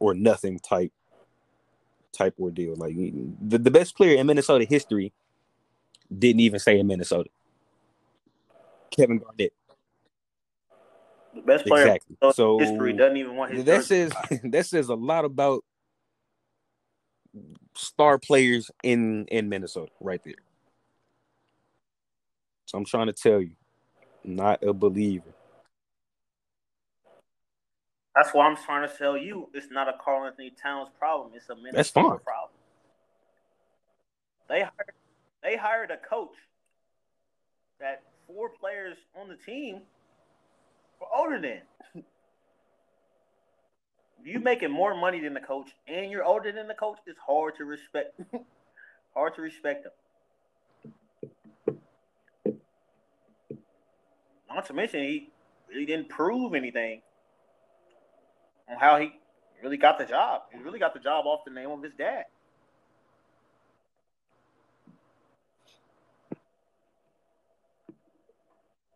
or nothing type type ordeal. Like the, the best player in Minnesota history didn't even stay in Minnesota. Kevin Garnett. The best player Exactly. in So history doesn't even want his that jersey. says that says a lot about star players in in Minnesota right there. So I'm trying to tell you, not a believer. That's why I'm trying to tell you it's not a Karl Anthony Towns problem. It's a Minnesota That's fine. problem. They hired they hired a coach that four players on the team were older than. you making more money than the coach and you're older than the coach, it's hard to respect hard to respect them. Not to mention he really didn't prove anything on how he really got the job. He really got the job off the name of his dad.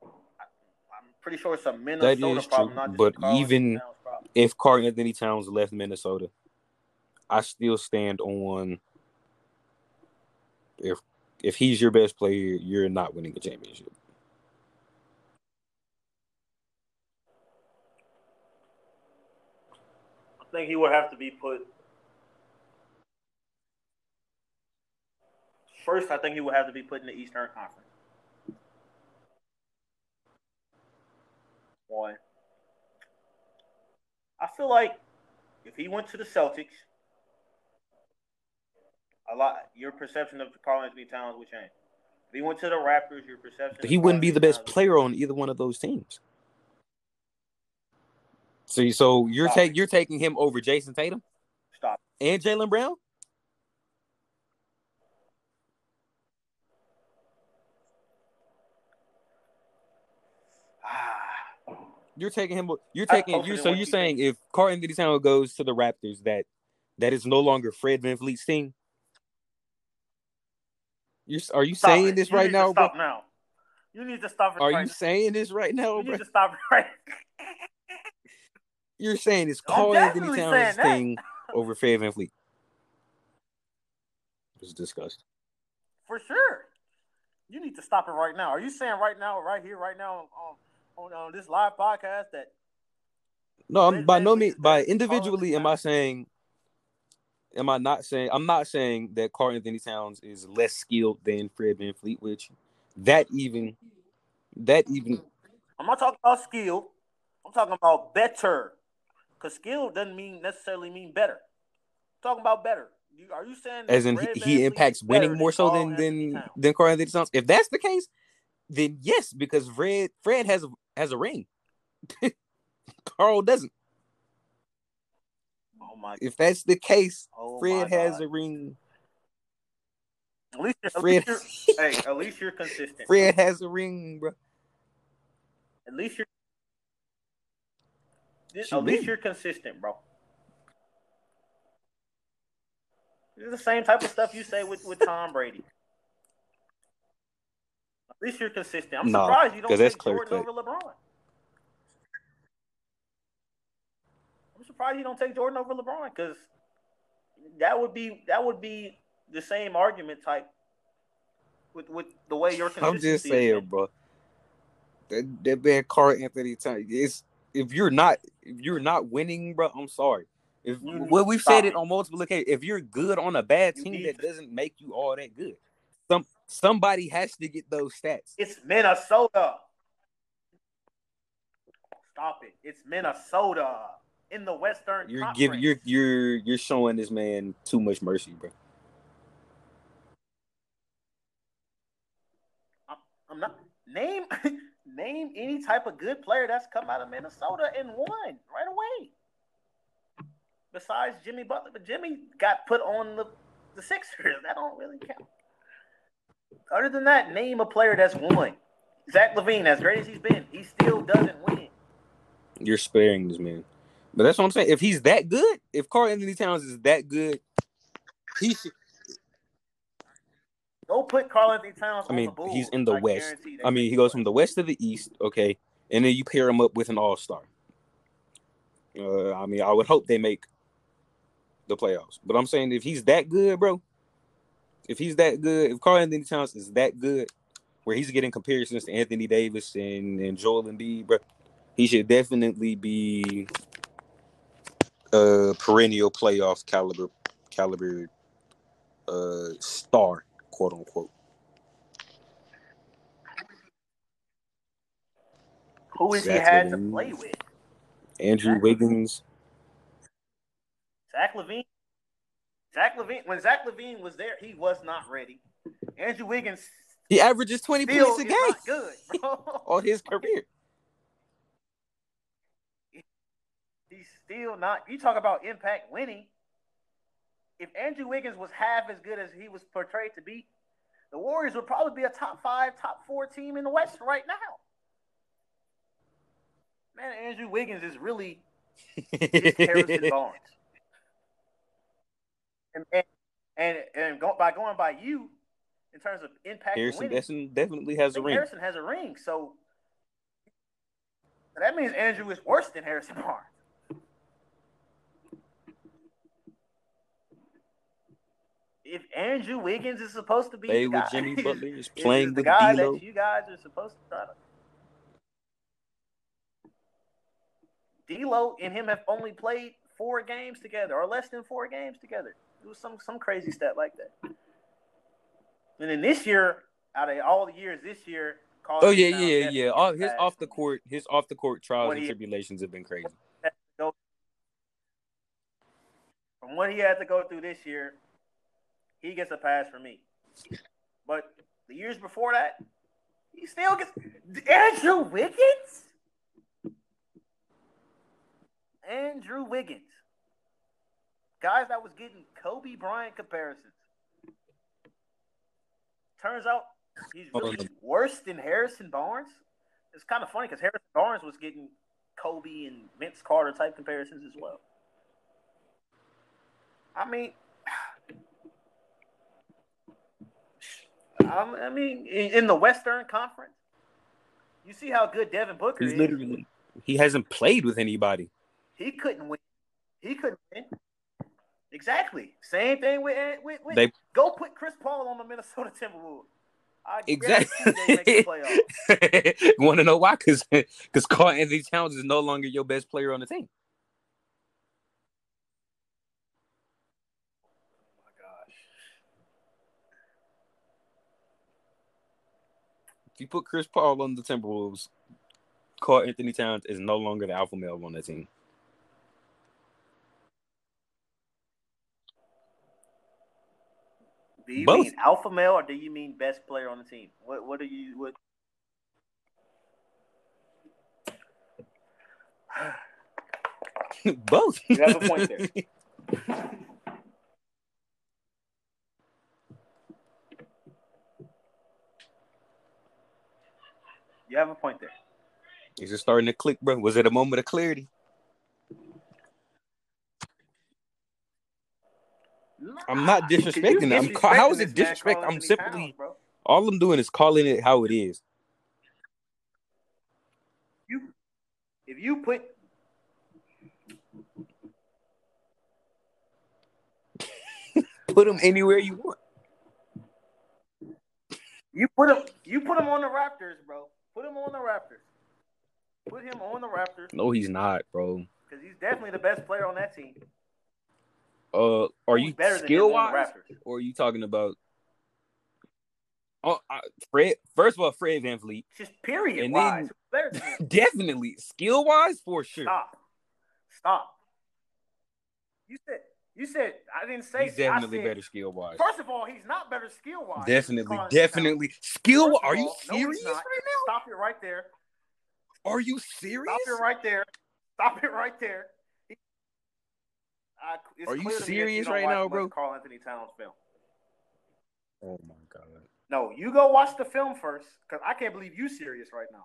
I'm pretty sure it's a Minnesota is problem, true, not just but even-. If Karl Anthony Towns left Minnesota, I still stand on if if he's your best player, you're not winning a championship. Think he would have to be put. First, I think he would have to be put in the Eastern Conference. One. I feel like if he went to the Celtics, a lot. Your perception of Karl-Anthony Towns would change. If he went to the Raptors, your perception. He wouldn't be the best player on either one of those teams. So, so you're taking you're taking him over Jayson Tatum. Stop. And Jaylen Brown. You're taking him. You're taking. You so you're saying if Karl-Anthony Towns goes to the Raptors, that that is no longer Fred VanVleet's team. You are you stop saying it. this you right now, Stop now. You need to stop. Are right you now. saying this right now, you bro? need to stop right. You're saying it's Karl-Anthony Towns thing over Fred VanVleet. It's disgusting. For sure. You need to stop it right now. Are you saying right now, right here, right now, on on, on this live podcast that? No, I'm by no means by individually. Am I saying? Am I not saying? I'm not saying that Karl-Anthony Towns is less skilled than Fred VanVleet, which that even that even. I'm not talking about skill. I'm talking about better, because skill doesn't mean necessarily mean better. I'm talking about better. You, are you saying as in he, he impacts winning more so than than than Karl-Anthony Towns? If that's the case, then yes, because Fred Fred has a has a ring. Karl doesn't. Oh my! If that's the case, oh Fred has a ring. At least, you're, Fred, least hey, at least you're consistent. Fred has a ring, bro. At least you're. At least oh, you're consistent, bro. It's the same type of stuff you say with, with Tom Brady. At least you're consistent. I'm no, surprised you don't take Jordan over LeBron. I'm surprised you don't take Jordan over LeBron because that would be that would be the same argument type with with the way you're. Consistent. I'm just saying, bro. That, that man Karl-Anthony Towns. It's if you're not if you're not winning, bro. I'm sorry. If well, we've said it on multiple occasions, if you're good on a bad team, that doesn't make you all that good. Some somebody has to get those stats. It's Minnesota. Stop it! It's Minnesota in the Western. You're giving you're you're you're showing this man too much mercy, bro. I'm not name name any type of good player that's come out of Minnesota and won right away. Besides Jimmy Butler, but Jimmy got put on the the Sixers. That don't really count. Other than that, name a player that's won. Zach LaVine, as great as he's been, he still doesn't win. You're sparing this man. But that's what I'm saying. If he's that good, if Karl-Anthony Towns is that good, he should. Go put Karl-Anthony Towns. I mean, he's in the I West. I mean, he goes from the West to the East. Okay, and then you pair him up with an All Star. Uh, I mean, I would hope they make the playoffs. But I'm saying if he's that good, bro, if he's that good, if Karl-Anthony Towns is that good, where he's getting comparisons to Anthony Davis and, and Joel Embiid, bro, he should definitely be a perennial playoff caliber caliber uh star, quote unquote. Who has he had to play with? Andrew Zach Wiggins. Zach LaVine. Zach LaVine. When Zach LaVine was there, he was not ready. Andrew Wiggins. He averages twenty points a game. good, bro. All his career. He's still not. You talk about impact winning. If Andrew Wiggins was half as good as he was portrayed to be, the Warriors would probably be a top five, top four team in the West right now. Man, Andrew Wiggins is really just Harrison Barnes. And, and, and, and go, by going by you, in terms of impact, Harrison winning, definitely has a ring. Harrison has a ring, so that means Andrew is worse than Harrison Barnes. If Andrew Wiggins is supposed to be Play with Jimmy Butler is playing the guy D-Lo. that you guys are supposed to try to. D'Lo and him have only played four games together, or less than four games together. It was some some crazy stat like that. And then this year, out of all the years, this year. Oh yeah, yeah, yeah. All his off the court, his off the court trials and tribulations have been crazy. From what he had to go through this year, he gets a pass for me. But the years before that, he still gets Andrew Wiggins. Andrew Wiggins. Guys that was getting Kobe Bryant comparisons. Turns out he's really worse than Harrison Barnes. It's kind of funny because Harrison Barnes was getting Kobe and Vince Carter type comparisons as well. I mean, I mean, in the Western Conference, you see how good Devin Booker He's is. literally he hasn't played with anybody. He couldn't win. He couldn't win. Exactly. Same thing with eh, with, with They- go put Chris Paul on the Minnesota Timberwolves. I Exactly. guarantee they make the playoffs. Want to know why? Because because Karl Anthony Towns is no longer your best player on the team. Oh my gosh. If you put Chris Paul on the Timberwolves, Karl Anthony Towns is no longer the alpha male on that team. Do you Both. mean alpha male or do you mean best player on the team? What what do you what Both. You have a point there. You have a point there. Is it starting to click, bro? Was it a moment of clarity? I'm not disrespecting it. I'm ca- how is it disrespect? I'm simply bro. all I'm doing is calling it how it is. You, if you put Put him anywhere you want. you put them, you put them on the Raptors, bro. Put him on the Raptors. Put him on the Raptors No, he's not, bro. because he's definitely the best player on that team. Uh, are you better skill wise, or are you talking about? Oh, uh, Fred. First of all, Fred VanVleet. Just period And wise. then-? Definitely skill wise for sure. Stop. Stop. You said you said I didn't say He's definitely said, better skill wise. First of all, he's not better skill wise. Definitely, definitely skill. Are you all, no, serious not. right now? Stop it right there. Are you serious? Stop it right there. Stop it right there. I- it's Are you clear to me that serious don't right now, bro? Karl Anthony Towns film. Oh my god. No, you go watch the film first, because I can't believe you serious right now.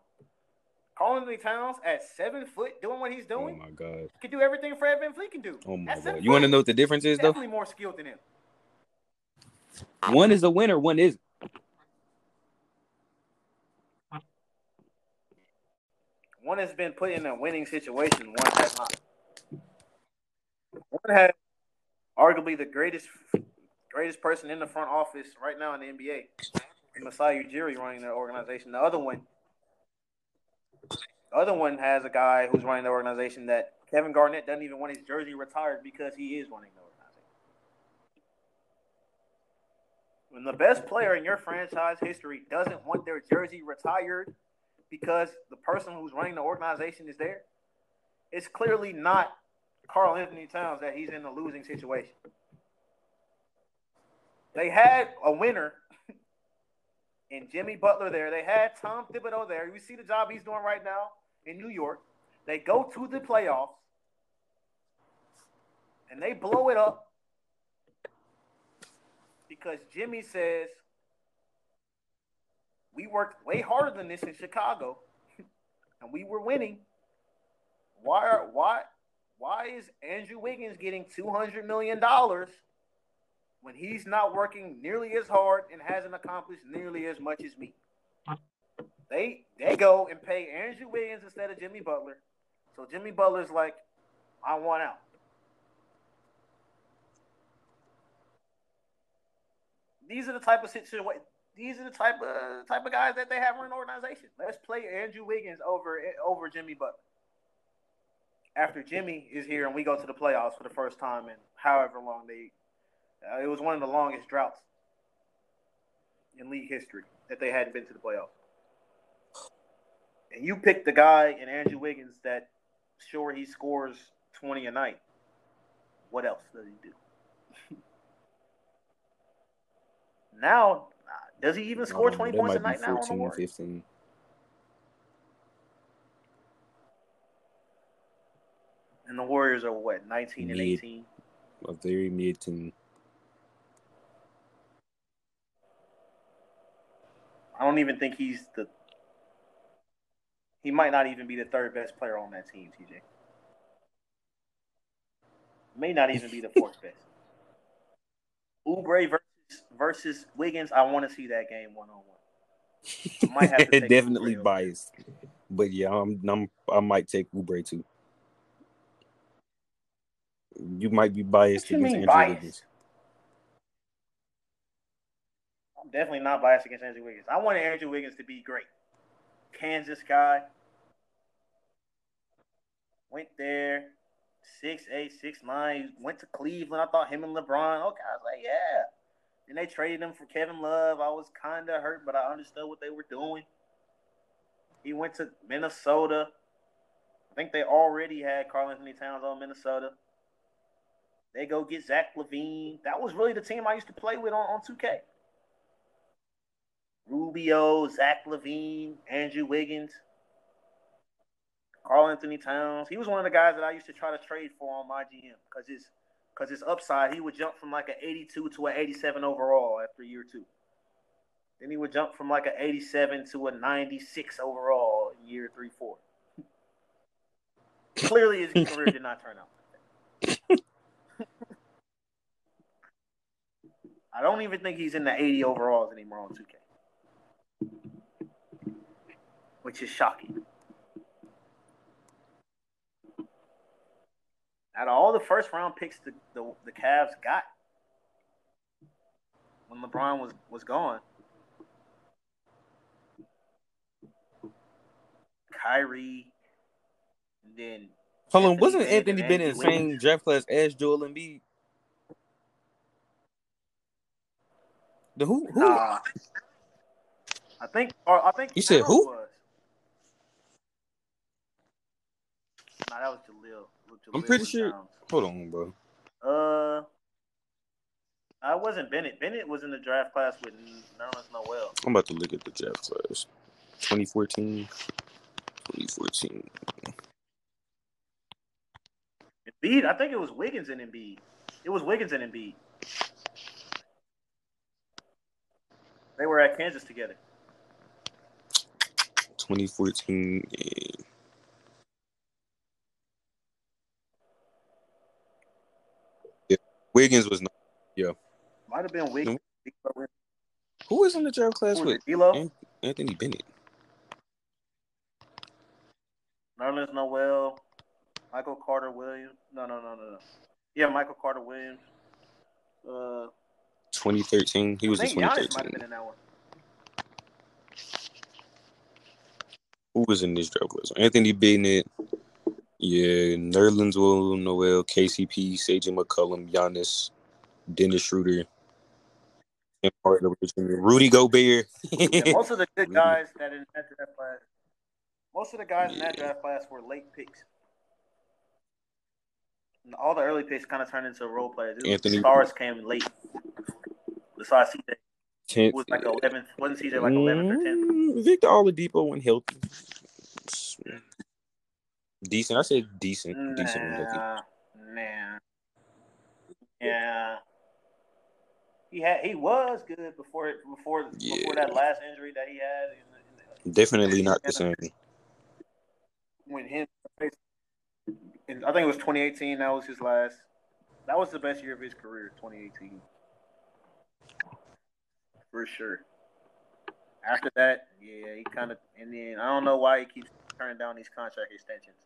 Karl Towns at seven foot doing what he's doing. Oh my god. can do everything Fred VanVleet can do. Oh my god. You want to know what the difference is though? Definitely more skilled than him. One is a winner. One isn't. One has been put in a winning situation. One has not. One has arguably the greatest, greatest person in the front office right now in the NBA, Masai Ujiri, running their organization. The other one, the other one has a guy who's running the organization that Kevin Garnett doesn't even want his jersey retired because he is running the organization. When the best player in your franchise history doesn't want their jersey retired because the person who's running the organization is there, it's clearly not Karl Anthony Towns that he's in a losing situation. They had a winner in Jimmy Butler there. They had Tom Thibodeau there. You see the job he's doing right now in New York. They go to the playoffs and they blow it up because Jimmy says, We worked way harder than this in Chicago and we were winning. Why are why why is Andrew Wiggins getting two hundred million dollars when he's not working nearly as hard and hasn't accomplished nearly as much as me? They they go and pay Andrew Wiggins instead of Jimmy Butler. So Jimmy Butler's like, I want out. These are the type of situation. These are the type of type of guys that they have in an organization. Let's play Andrew Wiggins over over Jimmy Butler after Jimmy is here and we go to the playoffs for the first time in however long they, uh, it was one of the longest droughts in league history that they hadn't been to the playoffs. And you pick the guy in Andrew Wiggins that, sure, he scores 20 a night. What else does he do? now, does he even score twenty points a night 14, now? 14, 15. And the Warriors are what, 19 mid, and 18? A very mid. Don't even think he's the. He might not even be the third best player on that team, TJ. May not even be the fourth best. Oubre versus versus Wiggins. I want to see that game one on one. Might have to definitely biased, but yeah, I'm, I'm I might take Oubre too. You might be biased what against Andrew biased? Wiggins. I'm definitely not biased against Andrew Wiggins. I wanted Andrew Wiggins to be great. Kansas guy. Went there, six eight, six nine. Went to Cleveland. I thought him and LeBron. Okay, I was like, yeah. And they traded him for Kevin Love. I was kind of hurt, but I understood what they were doing. He went to Minnesota. I think they already had Karl-Anthony Towns on Minnesota. They go get Zach LaVine. That was really the team I used to play with on, on 2K. Rubio, Zach LaVine, Andrew Wiggins, Karl-Anthony Towns. He was one of the guys that I used to try to trade for on my GM because his because his upside, he would jump from like an 82 to an 87 overall after year two. Then he would jump from like an 87 to a 96 overall in year three, four. Clearly, his career did not turn out. I don't even think he's in the 80 overalls anymore on 2K, which is shocking. Out of all the first round picks the, the, the Cavs got when LeBron was, was gone, Kyrie, and then. Hold on, wasn't Anthony Bennett the same draft class as Joel Embiid? The who? who? Nah. I think. Or I think. You said who? Was. Nah, that was Jaleel. Jaleel I'm pretty sure. Hold on, bro. Uh, I wasn't Bennett. Bennett was in the draft class with Nerlens Noel. I'm about to look at the draft class. 2014. 2014. Embiid, I think it was Wiggins and Embiid. It was Wiggins and Embiid. They were at Kansas together. 2014. Yeah. Wiggins was not. Yeah. Might have been Wiggins. Who was in the draft class with? An- Anthony Bennett. Nerlens Noel, Michael Carter Williams. No, no, no, no, no. Yeah, Michael Carter Williams. Uh, 2013. He was in 2013. Who was in this draft class? Anthony Bennett. Yeah, Nerlens Will Noel, KCP, Sage McCollum, Giannis, Dennis Schroeder, Rudy Gobert. yeah, most of the good guys that in that draft class, most of the guys yeah. in that draft class were late picks. And all the early picks kind of turned into role players. Anthony stars came late. Besides CJ, tenth was like eleventh. Wasn't CJ like eleventh or tenth? Mm, Victor Oladipo went healthy. Decent. I said decent. Nah, decent healthy. Man. Yeah. He had he was good before before yeah. before that last injury that he had. In the, in the, Definitely not the same. When him, I think it was 2018. That was his last. That was the best year of his career. 2018 for sure. After that, yeah, he kind of, and then I don't know why he keeps turning down these contract extensions.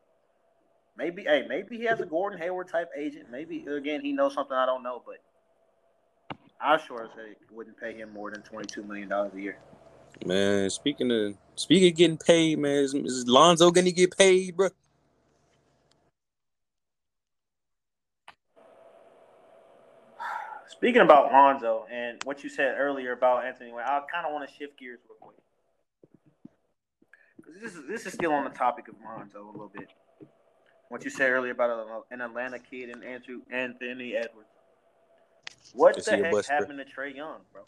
Maybe, hey, maybe he has a Gordon Hayward type agent. Maybe again he knows something I don't know, but I sure say wouldn't pay him more than twenty two million dollars a year. Man, speaking of speaking of getting paid, man, is, is Lonzo gonna get paid, bro? Speaking about Lonzo and what you said earlier about Anthony I kind of want to shift gears real quick. This is this is still on the topic of Lonzo a little bit. What you said earlier about uh, an Atlanta kid and Andrew Anthony Edwards. What the heck happened to Trae Young, bro?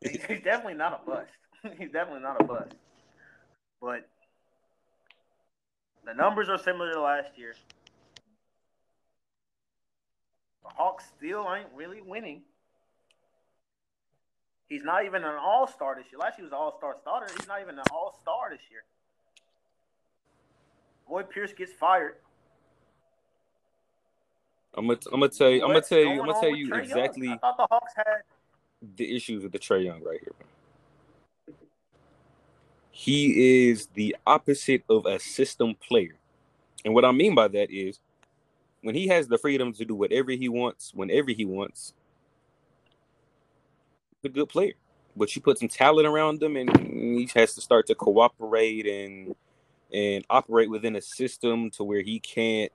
he's definitely not a bust. he's definitely not a bust. But the numbers are similar to last year. The Hawks still ain't really winning. He's not even an all star this year. Last year was an all star starter. He's not even an all star this year. Lloyd Pierce gets fired. I'm gonna I'm gonna tell you I'm gonna tell you I'm gonna tell you exactly I thought the Hawks had the issues with the Trae Young right here. He is the opposite of a system player. And what I mean by that is when he has the freedom to do whatever he wants, whenever he wants, a good player. But you put some talent around him and he has to start to cooperate and and operate within a system to where he can't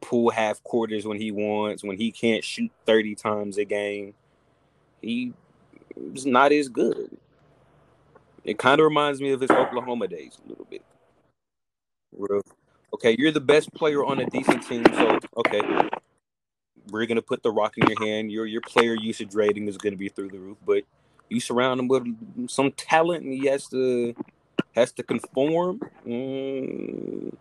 pull half quarters when he wants, when he can't shoot 30 times a game. He's not as good. It kind of reminds me of his Oklahoma days a little bit. Okay, you're the best player on a decent team, so okay, we're gonna put the rock in your hand. Your your player usage rating is gonna be through the roof, but you surround him with some talent, and he has to has to conform. Mm,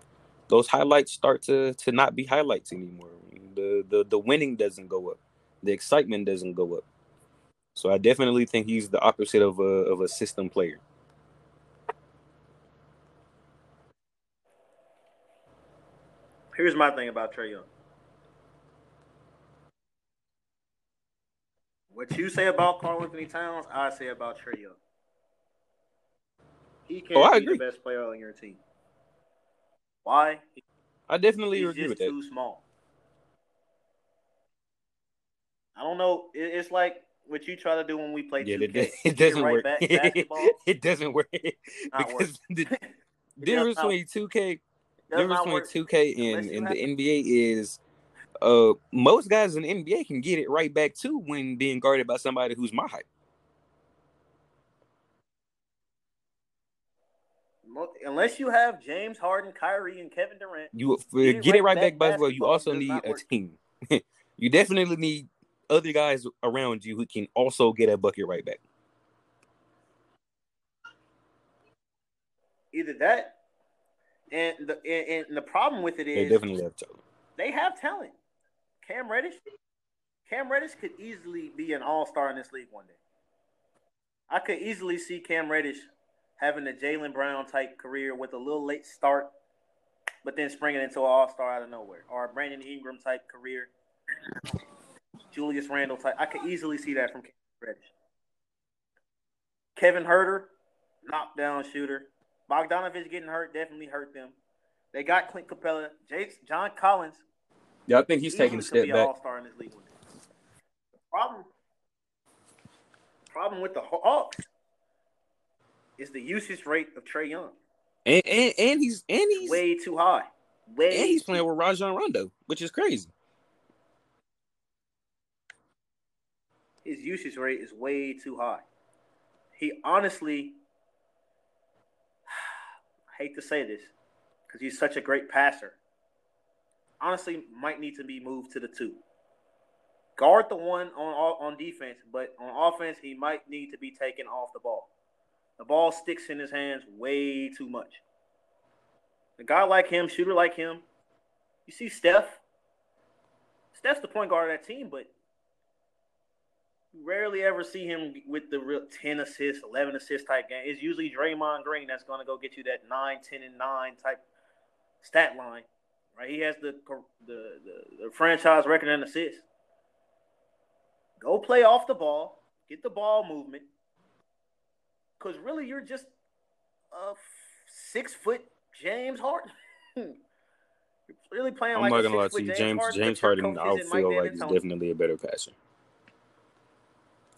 those highlights start to to not be highlights anymore. The the the winning doesn't go up. The excitement doesn't go up. So I definitely think he's the opposite of a of a system player. Here's my thing about Trae Young. What you say about Karl-Anthony Towns, I say about Trae Young. He can't oh, be the best player on your team. Why? I definitely He's agree with that. Too small. I don't know. It's like what you try to do when we play yeah, 2K. It, it doesn't right work. Back, it doesn't work because the difference between 2K, difference between 2K and, and the NBA is uh most guys in the NBA can get it right back too when being guarded by somebody who's my height. Unless you have James Harden, Kyrie, and Kevin Durant, you get, get it right, back, back well. You also need a team. you definitely need other guys around you who can also get a bucket right back. Either that, and the and, and the problem with it is they definitely have talent. They have talent. Cam Reddish, Cam Reddish could easily be an all star in this league one day. I could easily see Cam Reddish having a Jaylen Brown type career with a little late start, but then springing into an all star out of nowhere, or a Brandon Ingram type career, Julius Randle type. I could easily see that from Cam Reddish. Kevin Huerter, knockdown shooter. Bogdanovic getting hurt definitely hurt them. They got Clint Capela, Jace, John Collins. Yeah, I think he's taking a step back. All-star in this league. The problem, problem with the Hawks is the usage rate of Trae Young. And, and and he's and he's way too high. Way and he's playing with Rajon Rondo, which is crazy. His usage rate is way too high. He honestly I hate to say this because he's such a great passer. Honestly, might need to be moved to the two. Guard the one on on defense, but on offense, he might need to be taken off the ball. The ball sticks in his hands way too much. A guy like him, shooter like him, you see Steph. Steph's the point guard of that team, but you rarely ever see him with the real 10 assists, 11 assist type game. It's usually Draymond Green that's going to go get you that 9, 10, and 9 type stat line. Right? He has the the, the, the franchise record in assists. Go play off the ball, get the ball movement, because really you're just a six foot James Harden. you're really playing. I'm like not gonna lie to you, James James Harden, James Harden I feel like he's definitely a better passer.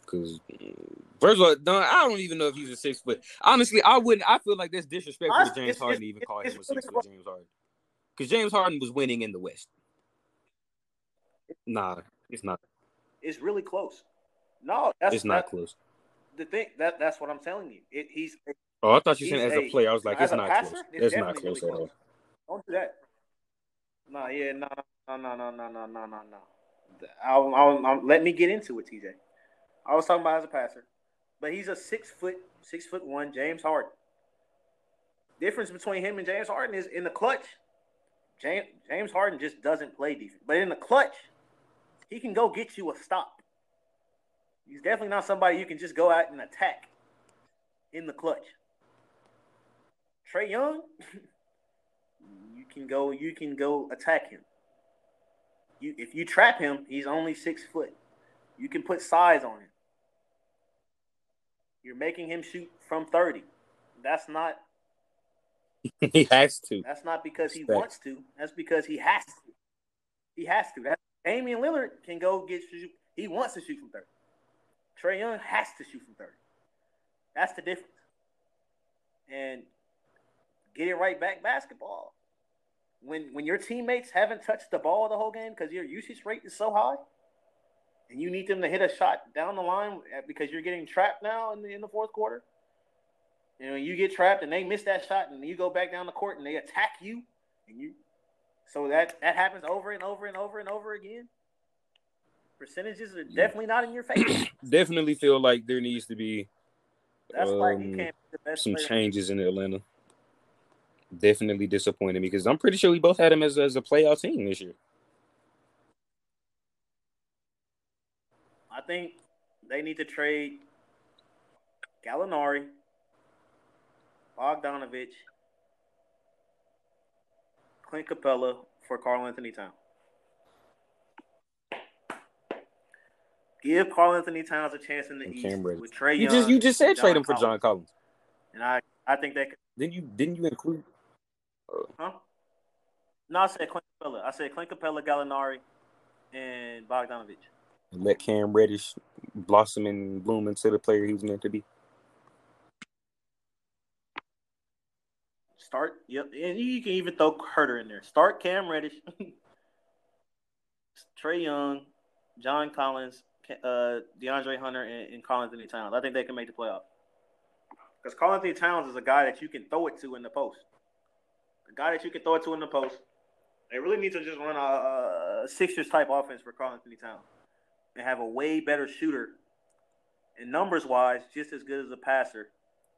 Because mm, first of all, no, I don't even know if he's a six foot. Honestly, I wouldn't. I feel like that's disrespectful to James Harden to even call him a six foot James Harden. Because James Harden was winning in the West. Nah, it's not. It's really close. No, that's it's not that, close the thing that that's what I'm telling you. It, he's. Oh, I thought you said as a, a player. I was like, it's not passer, close. It's, it's not close really at all. Don't do that. No, yeah, no, no, no, no, no, no, no, no, no. I'll, I'll, I'll, let me get into it, TJ. I was talking about as a passer. but he's a six foot, six foot one James Harden. Difference between him and James Harden is in the clutch. James James Harden just doesn't play defense, but in the clutch, he can go get you a stop. He's definitely not somebody you can just go out and attack in the clutch. Trae Young, you can go you can go attack him. You if you trap him, he's only six foot. You can put size on him. You're making him shoot from 30. That's not he has to. That's not because he wants to. That's because he has to. He has to. That's, Damian Lillard can go get shoot. He wants to shoot from 30. Trae Young has to shoot from 30. That's the difference. And get it right back basketball. When when your teammates haven't touched the ball the whole game because your usage rate is so high, and you need them to hit a shot down the line because you're getting trapped now in the in the fourth quarter. You know, you get trapped and they miss that shot, and you go back down the court and they attack you, and you. So that that happens over and over and over and over again. Percentages are definitely not in your favor. definitely feel like there needs to be. That's um, why you can't some changes in Atlanta definitely disappointed me because I'm pretty sure we both had him as, as a playoff team this year. I think they need to trade Gallinari, Bogdanovic, Clint Capela for Karl-Anthony Towns. Give Karl-Anthony Towns a chance in the and East with Trae You just you just said John trade him for Collins. John Collins. And I, I think that could, didn't you didn't you include uh, Huh? No, I said Clint Capela. I said Clint Capela, Gallinari, and Bogdanovic. let Cam Reddish blossom and bloom into the player he was meant to be. Start, yep, and you can even throw Huerter in there. Start Cam Reddish, Trae Young, John Collins, uh, DeAndre Hunter, and, and Karl-Anthony Towns. I think they can make the playoff. Because Karl-Anthony Towns is a guy that you can throw it to in the post a guy that you can throw it to in the post. They really need to just run a, a Sixers type offense for Karl-Anthony Towns and have a way better shooter and numbers wise, just as good as a passer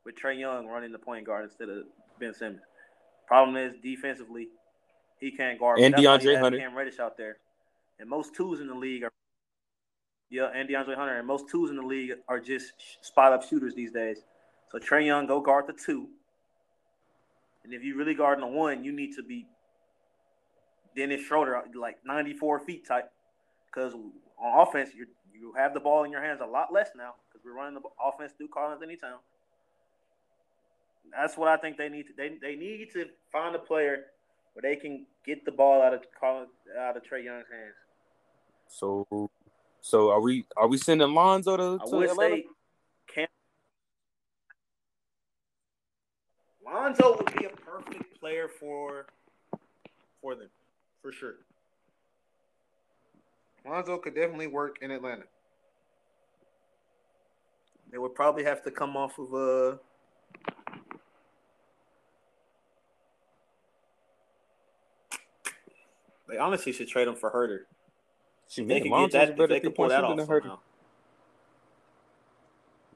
with Trae Young running the point guard instead of Ben Simmons. Problem is defensively, he can't guard. And DeAndre Hunter, Cam Reddish out there, and most twos in the league are. Yeah, and DeAndre Hunter, and most twos in the league are just spot up shooters these days. So Trae Young, go guard the two, and if you really guarding the one, you need to be Dennis Schroeder, like 94 feet type. Because on offense, you you have the ball in your hands a lot less now because we're running the offense through Collins anytime. That's what I think they need to. They, they need to find a player where they can get the ball out of Colin, out of Trae Young's hands. So, so are we are we sending Lonzo to, to I would Atlanta? say Lonzo would be a perfect player for for them, for sure. Lonzo could definitely work in Atlanta. They would probably have to come off of a. Uh, they honestly should trade him for Huerter. She they could get that. They could pull that off somehow.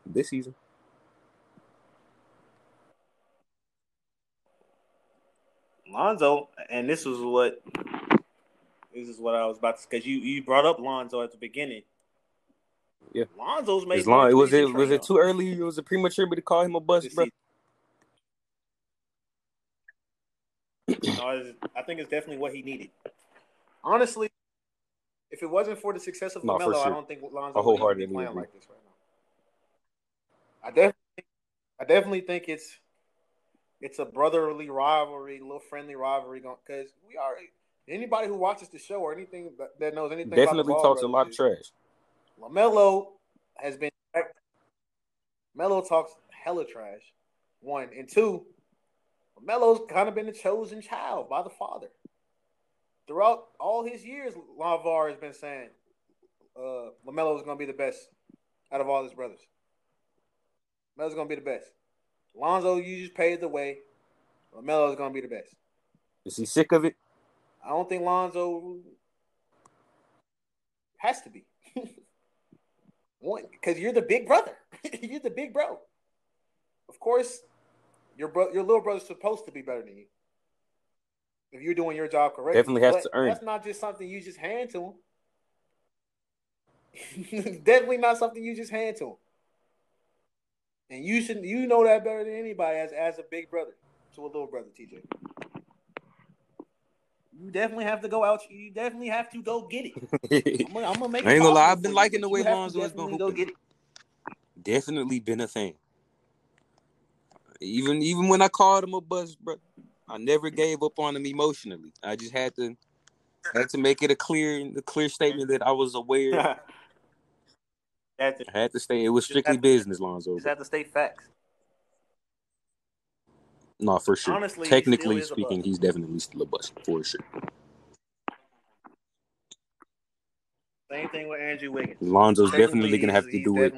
This season. Lonzo, and this was what this is what I was about to because you you brought up Lonzo at the beginning. Yeah, Lonzo's made. Long, it was it was it too early? It was a premature to call him a bust, bro. no, I think it's definitely what he needed. Honestly, if it wasn't for the success of no, LaMelo, sure. I don't think Lonzo would be playing like this right now. I definitely, I definitely think it's it's a brotherly rivalry, a little friendly rivalry, because we are anybody who watches the show or anything that knows anything definitely talks a lot of trash. Lamelo has been Melo talks hella trash. One and two, Melo's kind of been the chosen child by the father. Throughout all his years, LaVar has been saying uh, Lamelo is going to be the best out of all his brothers. Melo's going to be the best. Lonzo, you just paved the way. LaMelo is gonna be the best. Is he sick of it? I don't think Lonzo has to be. One, because you're the big brother. you're the big bro. Of course, your bro, your little brother's supposed to be better than you. If you're doing your job correctly, Definitely has But to earn That's not just something you just hand to him. Definitely not something you just hand to him. And you should you know that better than anybody as as a big brother to a little brother, TJ. You definitely have to go out. You definitely have to go get it. I'm gonna, I'm gonna make. I ain't gonna lie. I've been for you, liking the way you Lonzo has been definitely go hooping. get it. Definitely been a fan. Even even when I called him a buzz bro, I never gave up on him emotionally. I just had to had to make it a clear a clear statement that I was aware. I had to stay. It was strictly had to- business, Lonzo. just have to state facts. No, for sure. Honestly, Technically a speaking, he's definitely still a bust for sure. Same thing with Andrew Wiggins. Lonzo's definitely gonna have to do it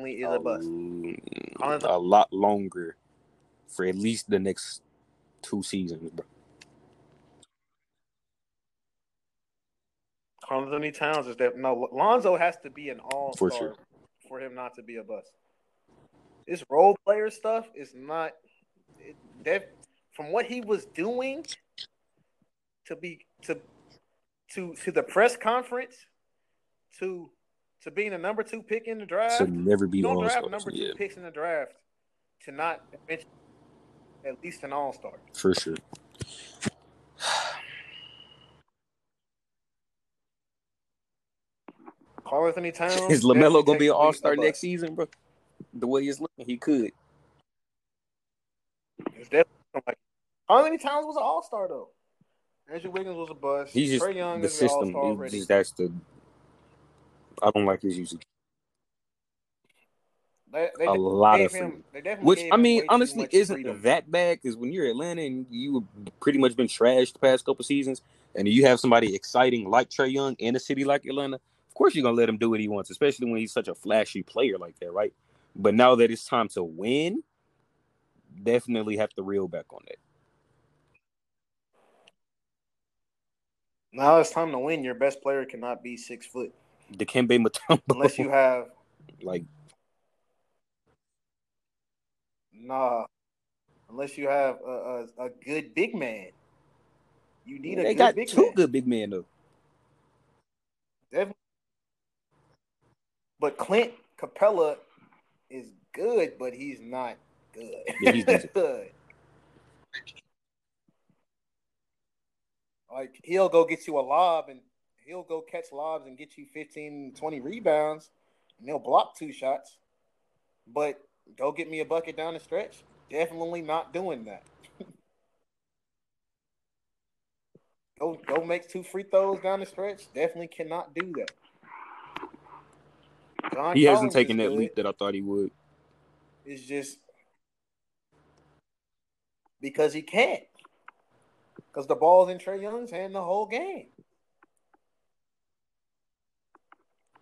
a, a lot longer for at least the next two seasons, bro. Karl Anthony Towns is that no Lonzo has to be an all star For sure. for him not to be a bust. This role player stuff is not it, that from what he was doing to be to to to the press conference to to being a number two pick in the draft. To never be you don't draft number two Yeah, picks in the draft to not mention at least an all star. for sure. Karl Anthony Towns Is Lamelo gonna be an all star next season, bro? The way he's looking, he could. It's definitely. Karl Anthony Towns was an all star though. Andrew Wiggins was a bust. He's just Trae Young the is an system. star already. just, that's the. I don't like his usage. They, they A lot of him, they definitely Which I mean, honestly, isn't freedom. that bad? Because when you're Atlanta and you have pretty much been trashed the past couple seasons, and you have somebody exciting like Trae Young in a city like Atlanta, of course you're gonna let him do what he wants, especially when he's such a flashy player like that, right? But now that it's time to win, definitely have to reel back on that. Now it's time to win. Your best player cannot be six foot Dikembe Mutombo, unless you have like nah. Unless you have a, a, a good big man. You need a they good got big two man. good big men though. Definitely. But Clint Capela is good, but he's not good. Yeah, he's good. Like he'll go get you a lob and he'll go catch lobs and get you 15, 20 rebounds, and he'll block two shots. But go get me a bucket down the stretch. Definitely not doing that. go go make two free throws down the stretch. Definitely cannot do that. John He hasn't taken that good. leap that I thought he would. It's just because he can't. Because the ball's in Trae Young's hand the whole game.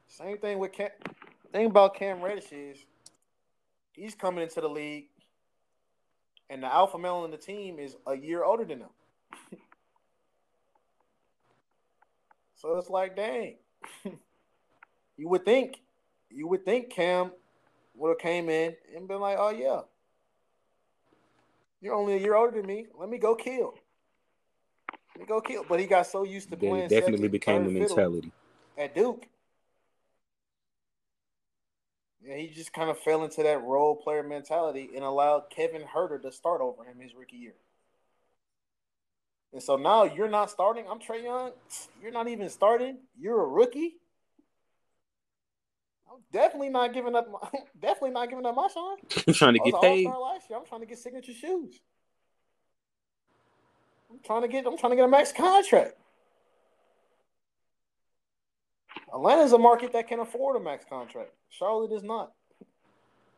Same thing with Cam. Thing about Cam Reddish is he's coming into the league, and the alpha male in the team is a year older than him. so it's like, dang, you would think, you would think Cam would have came in and been like, "Oh yeah, you're only a year older than me. Let me go kill. Let me go kill." But he got so used to playing it definitely second, became a mentality. at Duke. Yeah, he just kind of fell into that role player mentality and allowed Kevin Huerter to start over him his rookie year. And so now you're not starting. I'm Trae Young. You're not even starting. You're a rookie. I'm definitely not giving up. My, definitely not giving up my shine. I'm trying to get paid. last year. I'm trying to get signature shoes. I'm trying to get. I'm trying to get a max contract. Atlanta's a market that can afford a max contract. Charlotte is not.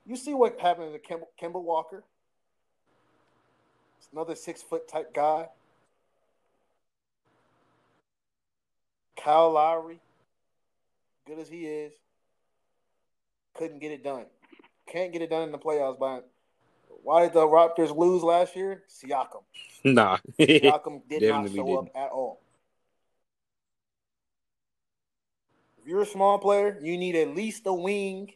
You see what happened to Kemba, Kemba Walker. It's another six foot type guy. Kyle Lowry, good as he is, couldn't get it done. Can't get it done in the playoffs. By why did the Raptors lose last year? Siakam. Nah. Siakam did not show didn't. up at all. If you're a small player, you need at least a wing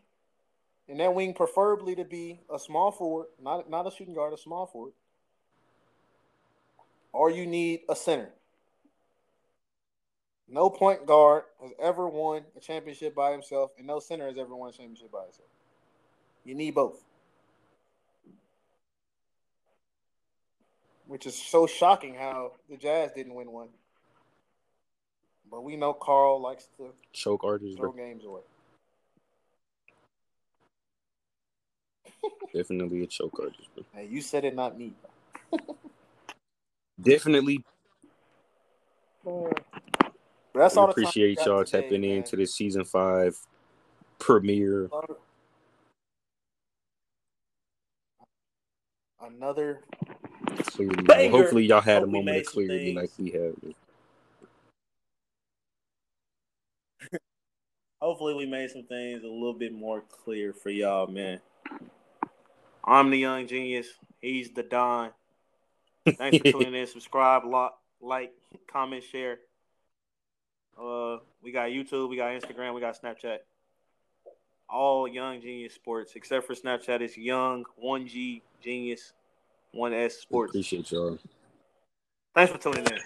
and that wing preferably to be a small forward, not not a shooting guard, a small forward, or you need a center. No point guard has ever won a championship by himself, and no center has ever won a championship by himself. You need both. Which is so shocking how the Jazz didn't win one. But we know Karl likes to choke artists, throw games away. Definitely a choke artist, bro. Hey, you said it, not me. Definitely. But that's all. Appreciate y'all today, tapping man. into the season five premiere. Another. Clearly, hopefully y'all had Hope a moment of clarity like we had. Hopefully we made some things a little bit more clear for y'all, man. I'm the young genius. He's the Don. Thanks for tuning in. Subscribe, lock, like, comment, share. Uh, we got YouTube, we got Instagram, we got Snapchat. All Young Genius Sports, except for Snapchat, it's Young One G Genius One S Sports. Appreciate y'all. Thanks for tuning in.